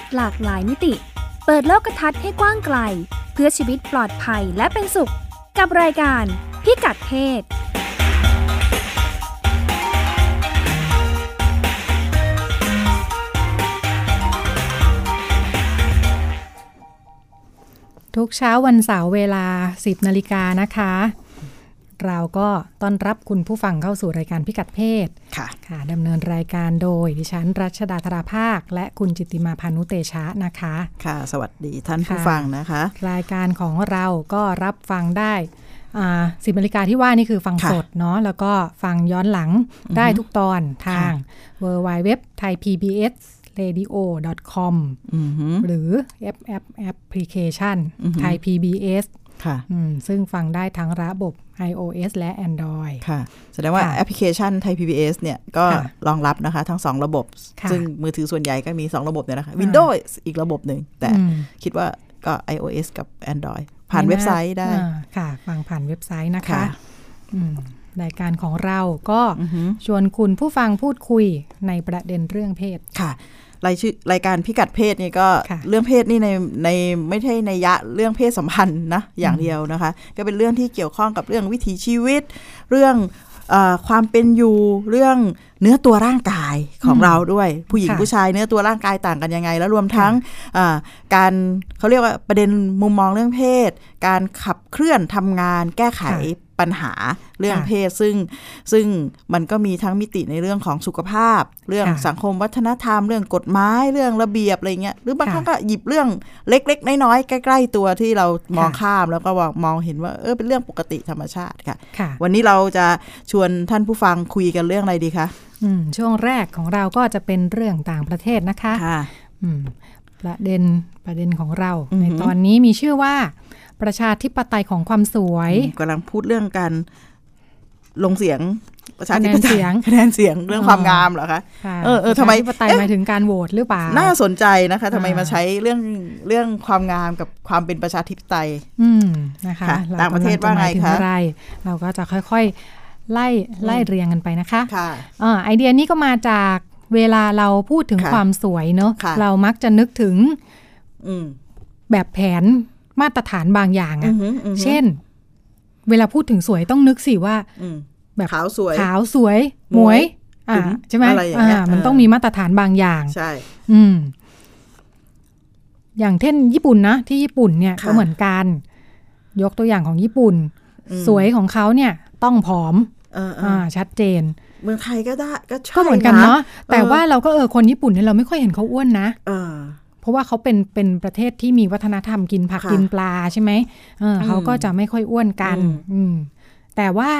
ศหลากหลายมิติ เปิดโลกทัศน์ให้กว้างไกล เพื่อชีวิตปลอดภัยและเป็นสุข กับรายการพิกัดเพศทุกเช้าวันเสาร์เวลา 10นาฬิกานะคะ เราก็ต้อนรับคุณผู้ฟังเข้าสู่รายการพิกัดเพศ ค่ะ ค่ะดำเนินรายการโดย ดิฉันรัชดาธราภาค และคุณจิตติมาพานุเตชะนะคะ ค่ะ สวัสดีท่านผู้ค่ะ ฟังนะคะ รายการของเราก็รับฟังได้สิบนาฬิกาที่ว่านี่คือฟังค่ะสดเนาะแล้วก็ฟังย้อนหลังได้ทุกตอนทาง w w w t h a i PBS radio com อือหือ หรือ App App Application อือหือไทย PBS ค่ะอืมซึ่งฟังได้ทั้งระบบ iOS และ Android ค่ะ แสดงว่าค่ะแอปพลิเคชันไทย PBS เนี่ยก็ค่ะรองรับนะคะ ทั้งสองระบบค่ะซึ่งมือถือส่วนใหญ่ก็มี 2 ระบบเนี่ยนะคะอ่า Windows อีกระบบหนึ่ง แต่อืมคิดว่าก็ iOS กับ Android ผ่านเว็บไซต์ได้อ่าค่ะ ฟังผ่านเว็บไซต์นะคะค่ะอืมรายการของเราก็อือหือชวนคุณผู้ฟังพูดคุยในประเด็นเรื่องเพศค่ะ รายชื่อรายการพิกัดเพศนี่ก็ค่ะเรื่องเพศนี่ในในไม่ใช่ในยะเรื่องเพศสัมพันธ์นะอย่างเดียวนะคะ ก็เป็นเรื่องที่เกี่ยวข้องกับเรื่องวิถีชีวิต เรื่องเออความเป็นอยู่เรื่องเนื้อตัวร่างกายของอืมเราด้วย ผู้หญิงค่ะผู้ชายเนื้อตัวร่างกายต่างกันยังไง แล้วรวมทั้งอ่าการเขาเรียกว่าประเด็นมุมมองเรื่องเพศ การขับเคลื่อนทำงานแก้ไขค่ะ ปัญหาเรื่องค่ะเพศ ซึ่งซึ่งมันก็มีทั้งมิติในเรื่องของสุขภาพ เรื่องค่ะสังคมวัฒนธรรม เรื่องกฎหมายเรื่องระเบียบอะไรเงี้ยหรือบางค่ะครั้งก็หยิบเรื่องเล็ก ๆ น้อยๆใกล้ ๆ ตัวที่เรามองค่ะข้ามแล้วก็มองเห็นว่าเออเป็นเรื่องปกติธรรมชาติค่ะค่ะวันนี้เราจะชวนท่านผู้ฟังคุยกันเรื่องอะไรดีคะอืมช่วงแรกของเราก็จะเป็นเรื่องต่างประเทศนะคะค่ะอืมประเด็นประเด็นของเราอือหือในตอนนี้มีชื่อว่า ประชาธิปไตยของความสวยกำลังพูดเรื่องการลงเสียงประชาธิปคะแนนไตเสียยงคะแนนเสียงเรื่องความงามเหรอคะค่ะเออเออทำไมประชาธิปไตยเอ๊ะหมายถึงการโหวตหรือเปล่า น่าสนใจนะคะทำไมอ่ามมาใช้เรื่องเรื่องความงามกับความเป็นประชาธิปไตย อืมนะคะค่ะเต่างประเทศว่าไงกำลัจหมยถึคะอะไร เราก็จะค่อยๆไล่ไล่เรียงกันไปนะคะค่ะอ่าไอเดียนี้ก็มาจากเวลาเราพูดถึงค่ะความสวยเนอะค่ะเรามักจะนึกถึงอืมแบบแผน มาตรฐานบางอย่างอือะอหืออือหือเช่น เวลาพูดถึงสวยต้องนึกสิว่าอืมแบบขาวสวย ขาวสวยหหมมววยยอ่าถึงใช่ไหมอะไรอย่างเงี้ยอ่ามันเออต้องมีมาตรฐานบางอย่างใช่ อืม อย่างเช่นญี่ปุ่นนะที่ญี่ปุ่นเนี่ยค่ะก็เหมือนกัน ยกตัวอย่างของญี่ปุ่นอืมสวยของเขาเนี่ย ต้องผอมเออเออ่าอชัดเจน เมืองไทยก็ได้ ก็ใช่ก็เหมือนกันเนาะแต่เออว่าเราก็เออคนญี่ปุ่นเนี่ยเราไม่ค่อยเห็นเขาอ้วนนะ เออเพราะว่าเขาเป็นเป็นประเทศที่มีวัฒนธรรมกินผักค่ะกินปลาใช่ไหมเอออมเขาก็จะไม่ค่อยอ้วนกัน อืมอืมแต่ว่า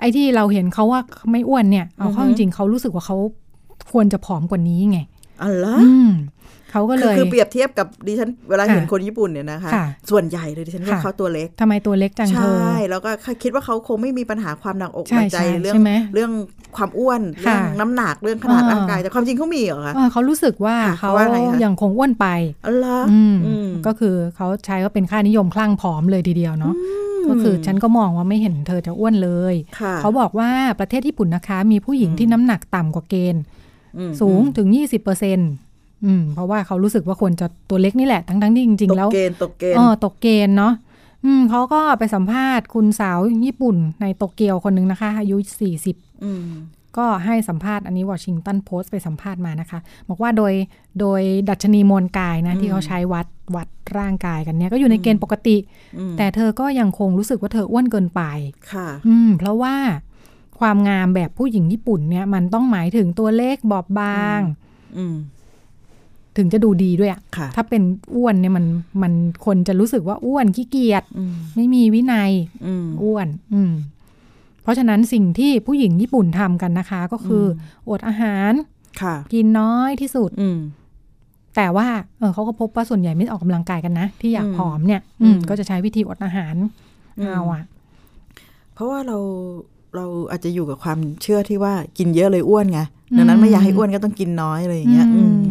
ไอ้ที่เราเห็นเขาว่าไม่อ้วนเนี่ย เอาเข้าอืจอฮึริงๆเขารู้สึกว่าเขาควรจะผอมกว่านี้ไง อ๋อเหรออืมเขาก็เลคือยคือเปรียบเทียบกับดิฉันเวลาค่ะเห็นคนญี่ปุ่นเนี่ยนะคะค่ะส่วนใหญ่เลยดิฉันว่าค่ะเขาตัวเล็กทำไมตัวเล็กจังใชเธอ่แล้วก็คิดว่าเขาคงไม่มีปัญหาความหนักอกใช่หนักใจใช่เรื่องใช่ไหมเรื่องความอ้วนเรื่ค่ะองน้ำหนักเรื่องขนาดอ่าร่างกายแต่ความจริงเขามีเหรอคะเออเขารู้สึกว่าค่ะเขาว่าไงคะยังคงอ้วนไปอ๋อเหรออืมอืมก็คือเขาใช้ว่าเป็นค่านิยมคลั่งผอมเลยทีเดียวเนาะก็คือฉันก็มองว่าไม่เห็นเธอจะอ้วนเลยค่ะเขาบอกว่าประเทศญี่ปุ่นนะคะ มีผู้หญิงที่น้ำหนักต่ำกว่าเกณฑ์อืม สูงถึง 20เปอร์เซ็นต์อืมเพราะว่าเขารู้สึกว่าควรจะตัวเล็กนี่แหละ ทั้งๆที่จริงตๆกแล้วเกณฑ์ตกเกณฑ์เออตกเกณฑ์เนาะอืมเขาก็ไปสัมภาษณ์คุณสาวญี่ปุ่นในโตเกียวคนหนึ่งนะคะ อายุ40อืมก็ให้สัมภาษณ์อันนี้วอชิงตันโพสต์ไปสัมภาษณ์มานะคะ บอกว่าโดยโดยดัชนีมวลกายนะ ที่เขาใช้วัดวัดร่างกายกันเนี่ย ก็อยู่ในเกณฑ์ปกติอืมแต่เธอก็ยังคงรู้สึกว่าเธออ้วนเกินไป ค่ะ อืม เพราะว่า ความงามแบบผู้หญิงญี่ปุ่นเนี่ยมันต้องหมายถึงตัวเล็กบอบบางอืมถึงจะดูดีด้วยอะค่ะถ้าเป็นอ้วนเนี่ยมันมันคนจะรู้สึกว่าอ้วนขี้เกียจอืมไม่มีวินัยอืมอ้วน อืมเพราะฉะนั้นสิ่งที่ผู้หญิงญี่ปุ่นทำกันนะคะ ก็คือออดอาหารค่ะกินน้อยที่สุดอืมแต่ว่าเออเขาก็พบว่าส่วนใหญ่ไม่ออกกำลังกายกันนะ ที่อยากอืมผอมเนี่ย อืมอืมก็จะใช้วิธีอดอาหารอืมเอาอะเพราะว่าเรา เราอาจจะอยู่กับความเชื่อที่ว่ากินเยอะเลยอ้วนไงดังนั้นไม่อยากให้อ้วนก็ต้องกินน้อยอะไรอย่างเงี้ยอืม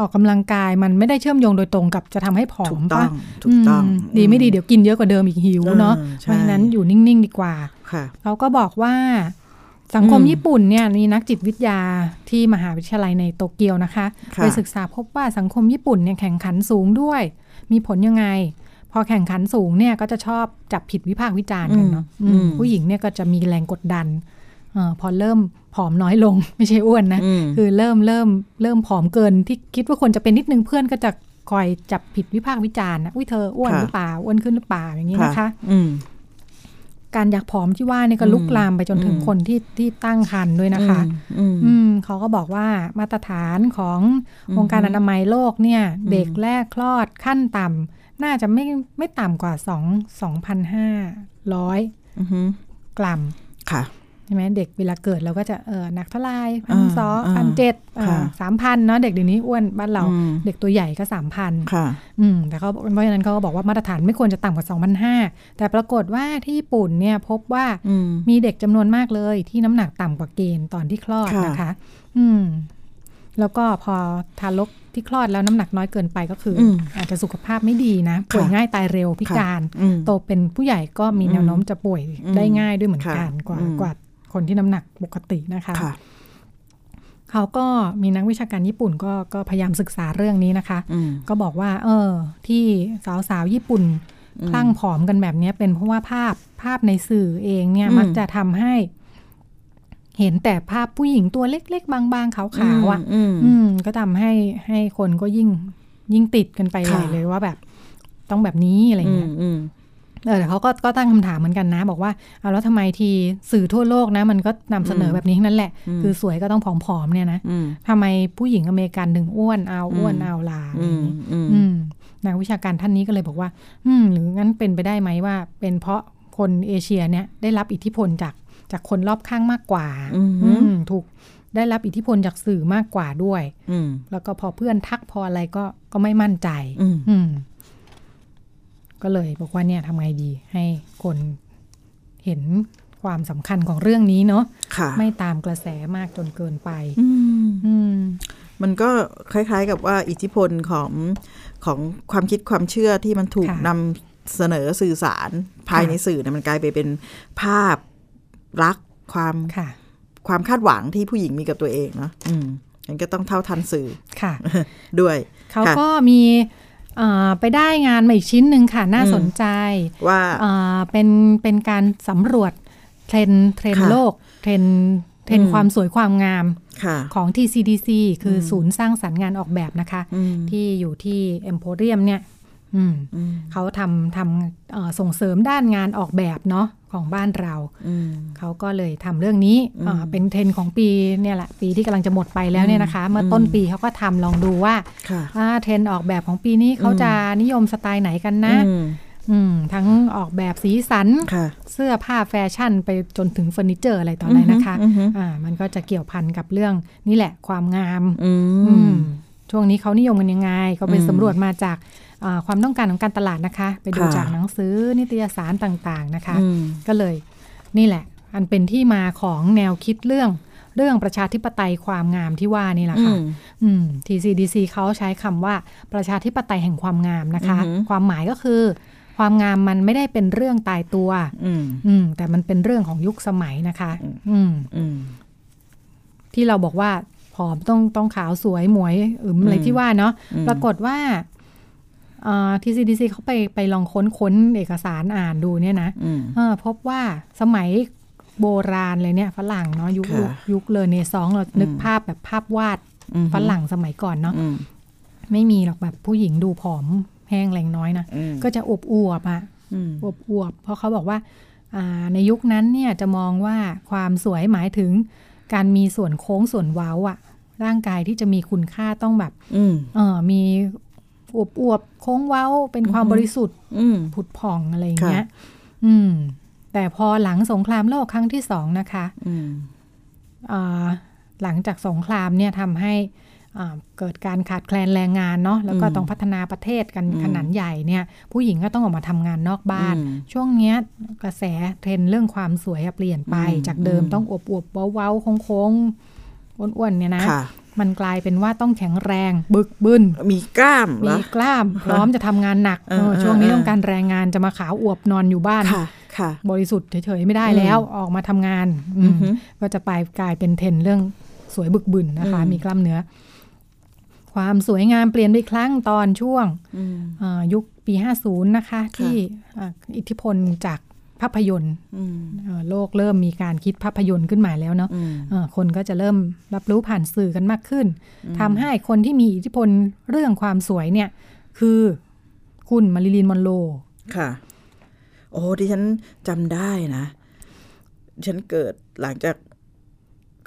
ออกกำลังกายมันไม่ได้เชื่อมโยงโดยตรงกับจะทำให้ผอถูมกต้อปะงถูกต้องมดีไม่ดีเดี๋ยวกินเยอะกว่าเดิมอีกหิวเนาะเออเพใช่ราะฉะนั้นอยู่นิ่ง ๆ ดีกว่าค่ะเขาก็บอกว่าสังคมอืมญี่ปุ่นเนี่ยมีนักจิตวิทยาที่มหาวิทยาลัยในโตเกียวนะคะค่ะไปศึกษาพบว่าสังคมญี่ปุ่นเนี่ยแข่งขันสูงด้วย มีผลยังไง พอแข่งขันสูงเนี่ยก็จะชอบจับผิดวิพากษ์วิจารณ์กันเนาะอืมอืมอืมผู้หญิงเนี่ยก็จะมีแรงกดดันเออพอเริ่มผอมน้อยลงไม่ใช่อ้วนนะอืมคือเริ่มเริ่มเริ่มผอมเกินที่คิดว่าควรจะเป็นนิดนึงเพื่อนก็จะคอยจับผิดวิพากษ์วิจารณ์นะอุ้ยเธออ้วนค่ะหรือเปล่าอ้วนขึ้นหรือเปล่าอย่างนี้นะคะอืมการอยากผอมที่ว่านี่ก็ลุกลามไปจนถึงอืมคนที่ที่ตั้งครรภ์ด้วยนะคะ อืมอืมเขาก็บอกว่ามาตรฐานของอืมองค์การอนามัยโลกเนี่ยอืมเด็กแรกคลอดขั้นต่ำ น่าจะไม่ไม่ต่ำกว่าสองสองพันห้าร้อยอือฮึกรัมค่ะใช่ไหมเด็กเวลาเกิดเราก็จะเออหนักเท่าไหรพันอ่าสองอ่าพันเจ็ดค่ะสามพันเนาะเด็กเดี๋ยวนี้อ้วนบ้านเราอืมเด็กตัวใหญ่ก็สามพันค่ะ อืมแต่เขาเพราะฉะนั้นเขาก็บอกว่ามาตรฐานไม่ควรจะต่ำกว่า2,500แต่ปรากฏว่าที่ญี่ปุ่นเนี่ยพบว่าอืมมีเด็กจำนวนมากเลยที่น้ำหนักต่ำกว่าเกณฑ์ตอนที่คลอดค่ะนะคะ อืม แล้วก็พอทารกที่คลอดแล้วน้ำหนักน้อยเกินไปก็คืออมอาจจะสุขภาพไม่ดีนะ ป่วยค่ะง่ายตายเร็วพิการอืมโตเป็นผู้ใหญ่ก็มีแนวโน้มจะป่วยอืมได้ง่ายด้วยเหมือนค่ะกันกว่าอืมกว่าคนที่น้ำหนักปกตินะคะค่ะเขาก็มีนักวิชาการญี่ปุ่นก็ก็พยายามศึกษาเรื่องนี้นะคะอืมก็บอกว่า เออ ที่สาวๆญี่ปุ่นอืมคลั่งผอมกันแบบเนี้ยเป็นเพราะว่าภาพภาพในสื่อเองเนี่ยอืมมักจะทำให้ เห็นแต่ภาพผู้หญิงตัวเล็ก ๆ บางๆขาวๆอะอืมอืมก็ทำให้ให้คนก็ยิ่งยิ่งติดกันไปใหญ่ค่ะเลยว่าแบบ ต้องแบบนี้อะไรอืเงี้มยอืมเออแต่เขาก็ก็ตั้งคำถามเหมือนกันนะ บอกว่าเอาแล้วทำไมทีสื่อทั่วโลกนะ มันก็นำเสนอแบบนี้ทั้งนั้นแหละอืมคือสวยก็ต้องผอมๆเนี่ยนะอืมทำไมผู้หญิงอเมริกันถึงอ้วนเอาอ้วนอืมเอาลาอะไรอือย่างมงี้อืมอืมนักวิชาการท่านนี้ก็เลยบอกว่า อืมหรืองั้นเป็นไปได้ไหมว่า เป็นเพราะคนเอเชียเนี่ยได้รับอิทธิพลจาก จากคนรอบข้างมากกว่าอืมอืมถูกได้รับอิทธิพลจากสื่อมากกว่าด้วยอืมแล้วก็พอเพื่อนทักพออะไรก็ก็ไม่มั่นใจอืมอืมก็เลยบอกว่าเนี่ยทำไงดี ให้คนเห็นความสำคัญของเรื่องนี้เนาะค่ะไม่ตามกระแสมากจนเกินไปอืมอืมมันก็คล้าย ๆ กับว่าอิทธิพลของของความคิดความเชื่อที่มันถูกค่ะนำเสนอสื่อสารภายค่ะในสื่อเนี่ยมันกลายไปเป็นภาพ รักความค่ะความคาดหวังที่ผู้หญิงมีกับตัวเองเนาะอืมมันก็ต้องเท่าทันสื่อค่ะ ด้วย เขาค่ะก็มีเอ่อไปได้งานมาอีกชิ้นหนึ่งค่ะ น่าอืมสนใจว่าเอ่อเป็นเป็นการสำรวจเทรนด์เทรนด์ค่ะโลกเทรนด์เทรนด์อืมความสวยความงามค่ะของ TCDC คืออืมศูนย์สร้างสรรค์งานออกแบบนะคะอืมที่อยู่ที่เอ็มโพเรียมเนี่ยอืมอืมเขาทำทำเอ่อส่งเสริมด้านงานออกแบบเนาะ ของบ้านเราอืมเขาก็เลยทำเรื่องนี้อืมเอ่อเป็นเทรนด์ของปีเนี่ยแหละปีที่กำลังจะหมดไปแล้วเนี่ยนะคะ เมื่อต้นปีเขาก็ทำลองดูว่าค่ะอ่าเทรนด์ออกแบบของปีนี้เขาจะนิยมสไตล์ไหนกันนะอืมอืมทั้งออกแบบสีสันค่ะเสื้อผ้าแฟชั่นไปจนถึงเฟอร์นิเจอร์อะไรต่ออะไรนะคะอือฮึอ่ามันก็จะเกี่ยวพันกับเรื่องนี่แหละความงามอือืมมช่วงนี้เขานิยมกันยังไง ก็ไปอืมสำรวจมาจากอ่า ความต้องการของการตลาดนะคะ ไปดูค่ะจากหนังสือนิตยสารต่างๆนะคะอืมก็เลยนี่แหละ อันเป็นที่มาของแนวคิดเรื่องเรื่องประชาธิปไตยความงามที่ว่านี่แหละค่ะอืมอืม TCDC เขาใช้คำว่าประชาธิปไตยแห่งความงามนะคะอือหือความหมายก็คือ ความงามมันไม่ได้เป็นเรื่องตายตัวอืมอืมแต่มันเป็นเรื่องของยุคสมัยนะคะอืมอืมที่เราบอกว่าผอมต้องต้องขาวสวยหมวยอึมอะไรอืมที่ว่าเนาะอืมปรากฏว่า อ่า TCDC เขาไปไปลองค้นค้นเอกสารอ่านดูเนี่ยนะอืมเออพบว่าสมัยโบราณเลยเนี่ยฝรั่งเนาะยุคค่ะยุคยุคเลอเนซองส์เรานึกอืมภาพแบบภาพวาดอืมฝรั่งสมัยก่อนเนาะอืมไม่มีหรอกแบบผู้หญิงดูผอมแห้งแรงน้อยนะอืมก็จะอวบอวบๆอะอืมอวบอวบๆเพราะเขาบอกว่าอ่าในยุคนั้นเนี่ยจะมองว่าความสวยหมายถึงการมีส่วนโค้งส่วนเว้าอะร่างกายที่จะมีคุณค่าต้องแบบอืมเออมี อวบอวบๆโค้งเว้าเป็นความอือฮึบริสุทธิ์อืมผุดผ่องอะไรอย่างเงี้ยค่ะอืม แต่พอหลังสงครามโลกครั้งที่สองนะคะอืมอ่าหลังจากสงครามเนี่ยทำให้อ่าเกิดการขาดแคลนแรงงานเนาะแล้วก็อืมต้องพัฒนาประเทศกันอืมขนาดใหญ่เนี่ย ผู้หญิงก็ต้องออกมาทำงานนอกบ้านอืมช่วงเนี้ยกระแสเทรนด์เรื่องความสวยอะเปลี่ยนไปอืมจากเดิมอืมต้องอวบอวบๆเว้าๆโค้งๆอ้วนๆเนี่ยนะค่ะ มันกลายเป็นว่าต้องแข็งแรง บึกบึนมีกล้ามเหรมีอกล้าม พร้อมจะทำงานหนักเออเออช่วงนี้เออต้องการแรงงานจะมาขาวอวบนอนอยู่บ้านค่ะเค่ะบริสุทธิ์เฉยๆไม่ได้แล้วออกมาทำงานอืมอือฮึก็จะไปกลายเป็นเทรนด์เรื่องสวยบึกบึนนะคะอืมมีกล้ามเนื้อ ความสวยงามเปลี่ยนไปอีกครั้งตอนช่วงอืมเอ่อยุคปี 50 นะคะ ที่อะอิทธิพลจาก ภาพยนตร์อืมเอ่อโลกเริ่มมีการคิดภาพยนตร์ขึ้นมาแล้วเนาะอืมเอ่อคนก็จะเริ่มรับรู้ผ่านสื่อกันมากขึ้นทำให้คนที่มีอิทธิพลเรื่องความสวยเนี่ย คือคุณมาริลีนมอนโรค่ะ โอ้ที่ฉันจำได้นะ ฉันเกิดหลังจาก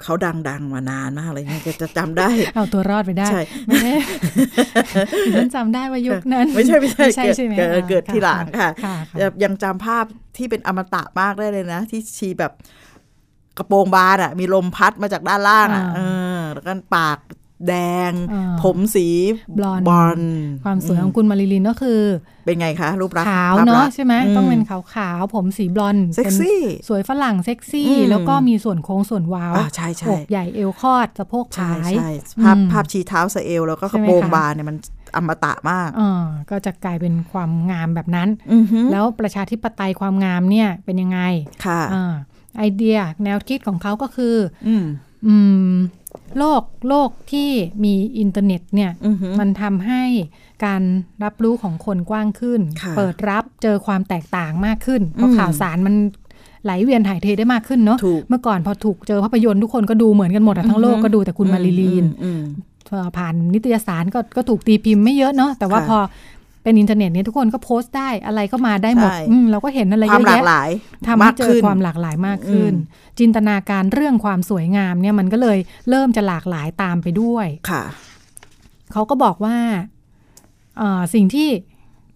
เขาดังๆมานานมากเลยจะจะจำได้ เอาตัวรอดไปได้ใช่ไม่ได้ฉันจำได้ว่ายุคนั้น ไม่ใช่ไม่ใช่ไม่ใช่เกิดใช่ไหมเกิดอ่าเกิดทีหลังค่ะค่ะค่ะยังยังจำภาพที่เป็นอมตะมากได้เลยนะ ที่ชีแบบกระโปรงบานอะมีลมพัดมาจากด้านล่างอะอ่าเออแล้วก็ปาก แดงอ่าผมสีบลอนด์บอนด์ความสวยของคุณมาริลีนก็คือ เป็นไงคะรูปลักษณ์ขาวภพเนาะลักษณ์ใช่ไหมอืมต้องเป็นขาวขาวๆผมสีบลอนด์เซ็กเป็นซี่สวยฝรั่งเซ็กซี่อืมแล้วก็มีส่วนโค้งส่วนว้าวอ่าใช่ใช่อกใหญ่เอวคอดสะโพกใช่ผายใช่ภาพอืมภาพชีเท้าสะเอลแล้วก็ใช่กระไหมโปรงคะบานเนี่ยมันอมตะมากเออก็จะกลายเป็นความงามแบบนั้นอือฮึแล้วประชาธิปไตยความงามเนี่ยเป็นยังไง ค่ะอ่าไอเดียแนวคิดของเขาก็คือ อืมอืม โลกโลกที่มีอินเทอร์เน็ตเนี่ยอือฮึมันทำให้การรับรู้ของคนกว้างขึ้นค่ะเปิดรับเจอความแตกต่างมากขึ้น เพราะอืมข่าวสารมันไหลเวียนถ่ายเทได้มากขึ้นเนาะถูกเมื่อก่อนพอถูกเจอภาพยนตร์ทุกคนก็ดูเหมือนกันหมดอะทั้งโลกก็ดูแต่คุณมารีลีนอืมเอ่อผ่านนิตยสารก็ก็ถูกตีพิมพ์ไม่เยอะเนาะแต่ว่าค่ะพอ เป็นอินเทอร์เน็ตเนี่ยทุกคนก็โพสต์ได้อะไรก็มาได้หมดใช่อืมเราก็เห็นอะไรความเยอะหลากแยะหลายทำให้มากเจอขึ้นความหลากหลายมากขึ้นอืมจินตนาการเรื่องความสวยงามเนี่ยมันก็เลยเริ่มจะหลากหลายตามไปด้วยค่ะเขาก็บอกว่าเอ่อสิ่งที่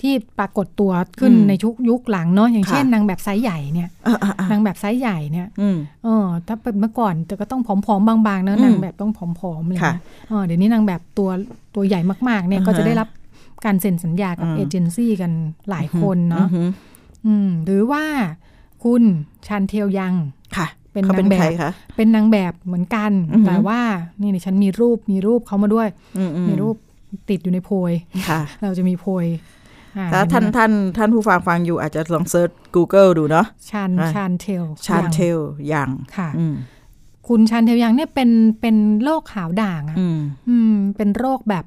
ที่ปรากฏตัวขึ้นอืมในชุกยุคหลังเนาะอย่างค่ะเช่นนางแบบไซส์ใหญ่เนี่ยอ่าอ่าอ่านางแบบไซส์ใหญ่เนี่ยอืมเออ ถ้าเป็นเมื่อก่อนแต่ก็ต้องผอมๆบางๆเนอะอืมนางแบบต้องผอมๆเลยค่ะนะเออเดี๋ยวนี้นางแบบตัวตัวใหญ่มากๆเนี่ยอ่าฮะก็จะได้รับ การเซ็นสัญญากับอืมเอเจนซี่กันหลายคนเนาะอือฮึอืมหรือว่าคุณชันเทียวยังค่ะ เป็นเขาเป็นนางแบบใครคะเป็นนางแบบเหมือนกันอือฮึแต่ว่านี่ดิฉันมีรูปมีรูปเขามาด้วยอืมอืมีรูปติดอยู่ในโพยค่ะเราจะมีโพยอ่ถ้าท่านเห็ไหมท่านท่านผู้ฟังฟังอยู่อาจจะลอง search Google ดูเนาะชันอะชันเทลชานเทลยังค่ะอืมคุณชันเทลยังเนี่ยเป็นเป็นโรคขาวด่างอะอืมอืมเป็นโรคแบบ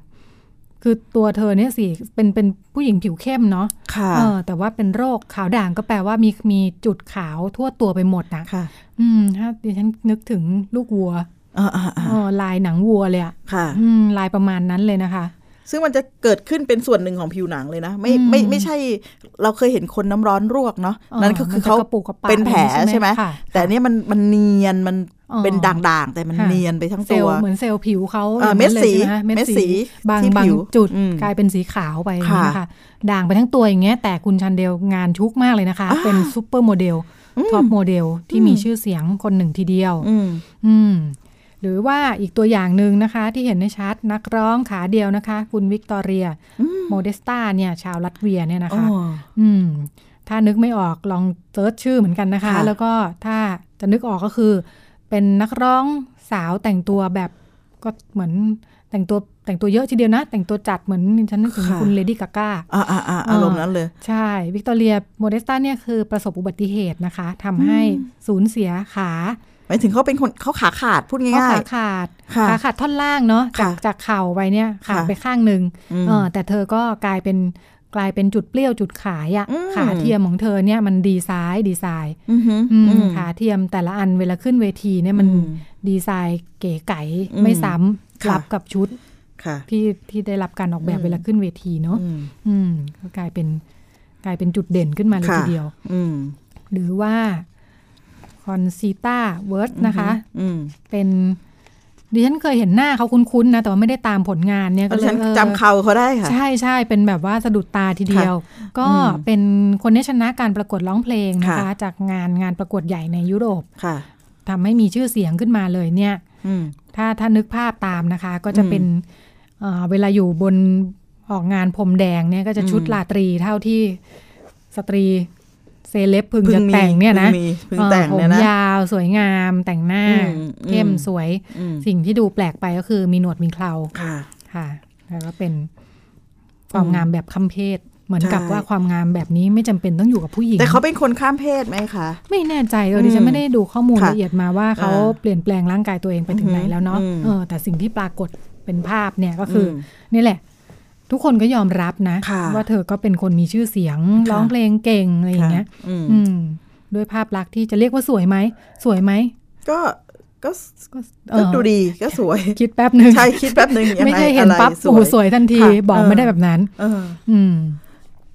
คือตัวเธอเนี่ยสิเป็นเป็นผู้หญิงผิวเข้มเนาะค่ะเออ แต่ว่าเป็นโรคขาวด่างก็แปลว่ามีมีจุดขาวทั่วตัวไปหมดนะค่ะ อืมถ้าดิฉันนึกถึงลูกวัวอ่าอ่าอ่าเออลายหนังวัวเลยอะค่ะ อืมลายประมาณนั้นเลยนะคะ ซึ่งมันจะเกิดขึ้นเป็นส่วนหนึ่งของผิวหนังเลยนะ ไม่อืมไม่ไม่ใช่เราเคยเห็นคนน้ำร้อนรวกเนาะอ๋อนั่นก็คือมันจะเขากระปุกกระปะเป็นแผลอะไรอย่างนี้ใช่ใช่ไหไหมมค่ะแต่อันเนี้ยมันมันเนียนมันอ๋อเป็นด่างๆ แต่มันค่ะเนียนไปทั้งเซตัลวล์เหมือนเซลล์ผิวเขาอ่าอย่างนั้นเม็ดสีลยใช่ไหเม็ดสีบางที่บางผิวจุดอืมกลายเป็นสีขาวไปอย่างนี้ค่ะนะคะด่างไปทั้งตัวอย่างเงี้ยแต่คุณชันเดลงานชุกมากเลยนะคะอ่าเป็นซูเปอร์โมเดลท็อปโมเดลที่มีชื่อเสียงคนหนึ่งทีเดียว อืมอืม หรือว่าอีกตัวอย่างหนึ่งนะคะ ที่เห็นในชัดนักร้องขาเดียวนะคะ คุณวิกตอเรียโมเดสตาเนี่ยชาวลัตเวียเนี่ยนะคะอ๋ออืมถ้านึกไม่ออกลอง search ชื่อเหมือนกันนะคะค่ะแล้วก็ถ้าจะนึกออกก็คือ เป็นนักร้องสาวแต่งตัวแบบก็เหมือนแต่งตัวแต่งตัวเยอะทีเดียวนะ แต่งตัวจัดเหมือนฉันนึกถึงคุณเลดี้กาก้าอ่าอ่าอ่าอารมณ์นั้นเลย ใช่วิกตอเรียโมเดสตาเนี่ยคือประสบอุบัติเหตุนะคะทำให้สูญเสียขาห มายถึงเขาเป็นคนเขาขาขาดพูดเพราะง่ายขาขาดค่ะขาขาดท่อนล่างเนาะจากค่ะจากเข่าไปเนี่ยขาดค่ะไปข้างหนึ่งอืมเออแต่เธอก็กลายเป็นกลายเป็นจุดเปรี้ยวจุดขายอะอืมขาเทียมของเธอเนี่ยมันดีไซน์ดีไซน์ๆอือหืออืมอืมขาเทียมแต่ละอันเวลาขึ้นเวทีเนี่ยมันอืมดีไซน์เก๋ไก๋อืมไม่ซ้ำค่ะรับกับชุดค่ะที่ที่ได้รับการออกแบบอืมเวลาขึ้นเวทีเนาะอืมอืมก็กลายเป็นกลายเป็นจุดเด่นขึ้นมาเลยค่ะทีเดียวอืมหรือว่า คอนซีตาเวิร์สนะคะอืมเป็นดิฉันเคยเห็นหน้าเขาคุ้นๆนะ แต่ว่าไม่ได้ตามผลงานเนี่ยก็เลยฉันเออจำเขาเขาได้ค่ะ ใช่ใช่เป็นแบบว่าสะดุดตาทีเดียว ก็อืมเป็นคนที่ชนะการประกวดร้องเพลงนะคะค่ะจากงานงานประกวดใหญ่ในยุโรปค่ะทำให้มีชื่อเสียงขึ้นมาเลยเนี่ยอืมถ้าถ้านึกภาพตามนะคะ ก็จะอืมเป็นเอ่อเวลาอยู่บนออกงานพรมแดงเนี่ยก็จะชุดอืมราตรีเท่าที่สตรี เซเลบพึงเพิ่จะงมีแต่งเนี่ยนะเพิ่งมีเพิ่งแต่งผมเนี่ยนะยาวสวยงามแต่งหน้าอืมเข้มอืมสวยอืมสิ่งที่ดูแปลกไปก็คือมีหนวดมีเคราค่ะ ค่ะ แล้วก็เป็นความอืมงามแบบคัมเพศเหมือนกับใช่ว่าความงามแบบนี้ไม่จำเป็นต้องอยู่กับผู้หญิง แต่เขาเป็นคนข้ามเพศไหมคะ ไม่แน่ใจเออดิฉันไม่ได้ดูข้อมูลค่ะละเอียดมาว่าเขาอ่าเปลี่ยนแปลงร่างกายตัวเองไปถึงไหนแล้วเนาะอืมเออแต่สิ่งที่ปรากฏเป็นภาพเนี่ยก็คืออมนี่แหละ ทุกคนก็ยอมรับนะค่ะว่าเธอก็เป็นคนมีชื่อเสียงค่ะร้องเพลงเก่งอะไรอย่างเงี้ยอืมอืมด้วยภาพลักษณ์ที่จะเรียกว่าสวยไหม สวยไหม ก็ก็ก็เอก็อดูดีก็สวย คิดแป๊บหนึ่งใช่คิดแป๊บหนึ่งยังไงไม่ใช่เห็นอะไรปั๊บโอ้โหสวยทันทีค่ะบอกเออไม่ได้แบบนั้นเอออืม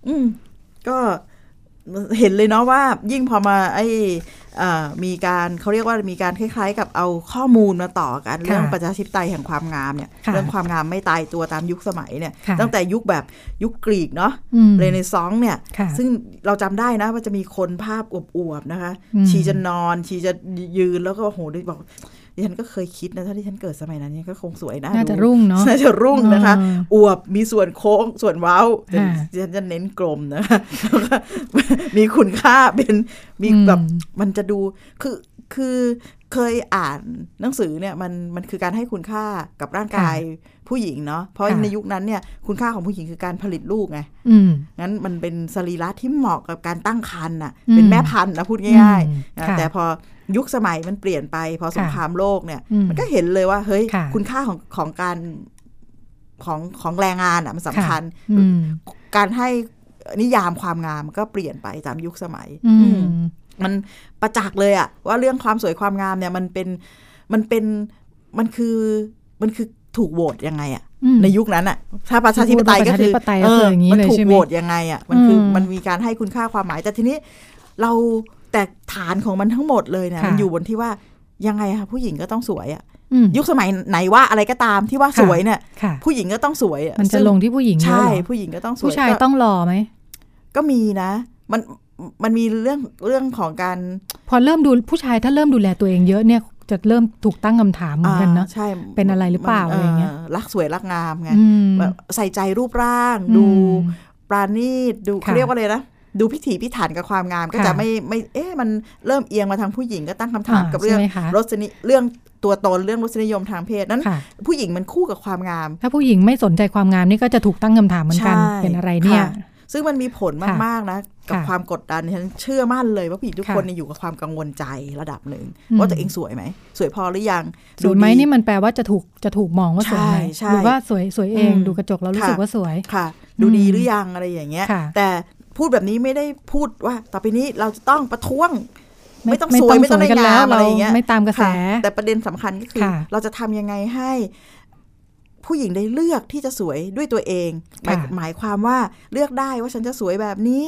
อืม ก็เห็นเลยเนาะว่ายิ่งพอมาไอ้อ่า มีการเขาเรียกว่ามีการคล้ายๆ กับเอาข้อมูลมาต่อกันค่ะเรื่องประชาธิปไตยแห่งความงามเนี่ยค่ะเรื่องความงามไม่ตายตัวตามยุคสมัยเนี่ยค่ะตั้งแต่ยุคแบบยุคกรีกเนาะอืมเรเนซองส์เนี่ยค่ะซึ่งเราจำได้นะว่าจะมีคนภาพอวบๆนะคะอืมชีจะนอนชีจะยืนแล้วก็โหดิบอก ดิฉันก็เคยคิดนะถ้าที่ฉันเกิดสมัยนั้นเนี่ยก็คงสวยนะน่าจะดูรุ่งเนาะน่าจะรุ่งนะคะอืมอวบมีส่วนโค้งส่วนเว้าค่ะดิฉันจะเน้นกลมนะคะแล้วก็มีคุณค่าเป็นมีอืมแบบมันจะดูคือคือ เคยอ่านหนังสือเนี่ยมันมันคือการให้คุณค่ากับร่างกายผู้หญิงเนาะเพราะค่ะในยุคนั้นเนี่ยคุณค่าของผู้หญิงคือการผลิตลูกไงอืมงั้นมันเป็นสรีระที่เหมาะกับการตั้งครรภ์น่ะอืมเป็นแม่พันธุ์นะพูดง่ายอืมๆนะค่ะแต่พอยุคสมัยมันเปลี่ยนไป พอสงครามโลกเนี่ยอืมมันก็เห็นเลยว่าเฮ้ยค่ะคุณค่าของของการของของแรงงานอะมันสำคัญอืมการให้นิยามความงามมันก็เปลี่ยนไปตามยุคสมัยอือืมมมัน ประจักษ์เลยอะว่าเรื่องความสวยความงามเนี่ยมันเป็นมันเป็นมันคือมันคือถูกโหวตยังไงอะอืมในยุคนั้นอะถ้าประชาธิปไตยก็คือประชาธิปไตยก็คืออย่างนี้มันเลยถูกใช่ไหมโหวตยังไงอะมันคืออมมันมีการให้คุณค่าความหมาย แต่ทีนี้เราแต่ฐานของมันทั้งหมดเลยเนี่ยค่ะมันอยู่บนที่ว่ายังไงอะผู้หญิงก็ต้องสวยอะอืมยุคสมัยไหนว่าอะไรก็ตามที่ว่าค่ะสวยเนี่ยค่ะผู้หญิงก็ต้องสวยอะมันจะซึ่ลงที่ผู้หญิงเยอะใช่เหรอผู้หญิงก็ต้องสวยผู้ชายก็ต้องรอไหมก็มีนะ มัน มันมีเรื่องเรื่องของการ พอเริ่มดูผู้ชายถ้าเริ่มดูแลตัวเองเยอะเนี่ยจะเริ่มถูกตั้งคำถามเหมือนกันเนาะอ่าใช่เป็นอะไรหรือเปล่าอะไรเงี้ยรักสวยรักงามไงอืมแบบใส่ใจรูปร่างอืมดูปราณีตดูค่ะเขาเรียกว่าอะไรนะดูพิถีพิถันกับความงามก็ค่ะจะไม่ไม่เอ๊ะมันเริ่มเอียงมาทางผู้หญิงก็ตั้งคำถามอ่ากับเรื่องใช่ไหมคะรสนิเรื่องตัวตนเรื่องรสนิยมทางเพศนั้นค่ะผู้หญิงมันคู่กับความงาม ถ้าผู้หญิงไม่สนใจความงามนี่ก็จะถูกตั้งคำถามเหมือนกันใช่เป็นอะไรเนี่ยค่ะ ซึ่งมันมีผลค่ะมากๆนะกับค่ะความกดดันฉันเชื่อมั่นเลยว่าผู้หญิงทุกค่ะคนเนี่ยอยู่กับความกังวลใจระดับหนึ่งอืมว่าตัวเองสวยไหม สวยพอหรือยังสวยไหมดูดีนี่มันแปลว่าจะถูกจะถูกมองว่าสวยไหมใช่ใช่หรือว่าสวยสวยเองอืมดูกระจกแล้วรู้สึกค่ะว่าสวยค่ะ ดูดีอืมหรือยังอะไรอย่างเงี้ยค่ะแต่พูดแบบนี้ไม่ได้พูดว่า ต่อไปนี้เราจะต้องประท้วงไม่ไม่ต้องไม่สวยต้องไม่ต้องได้สวยกันงามแล้วอะไรอย่างเงี้ยเราไม่ตามกระแสค่แต่ประเด็นสำคัญก็คือค่ะเราจะทำยังไงให้ ผู้หญิงได้เลือกที่จะสวยด้วยตัวเอง หมายค่ะหมายความว่าเลือกได้ว่าฉันจะสวยแบบนี้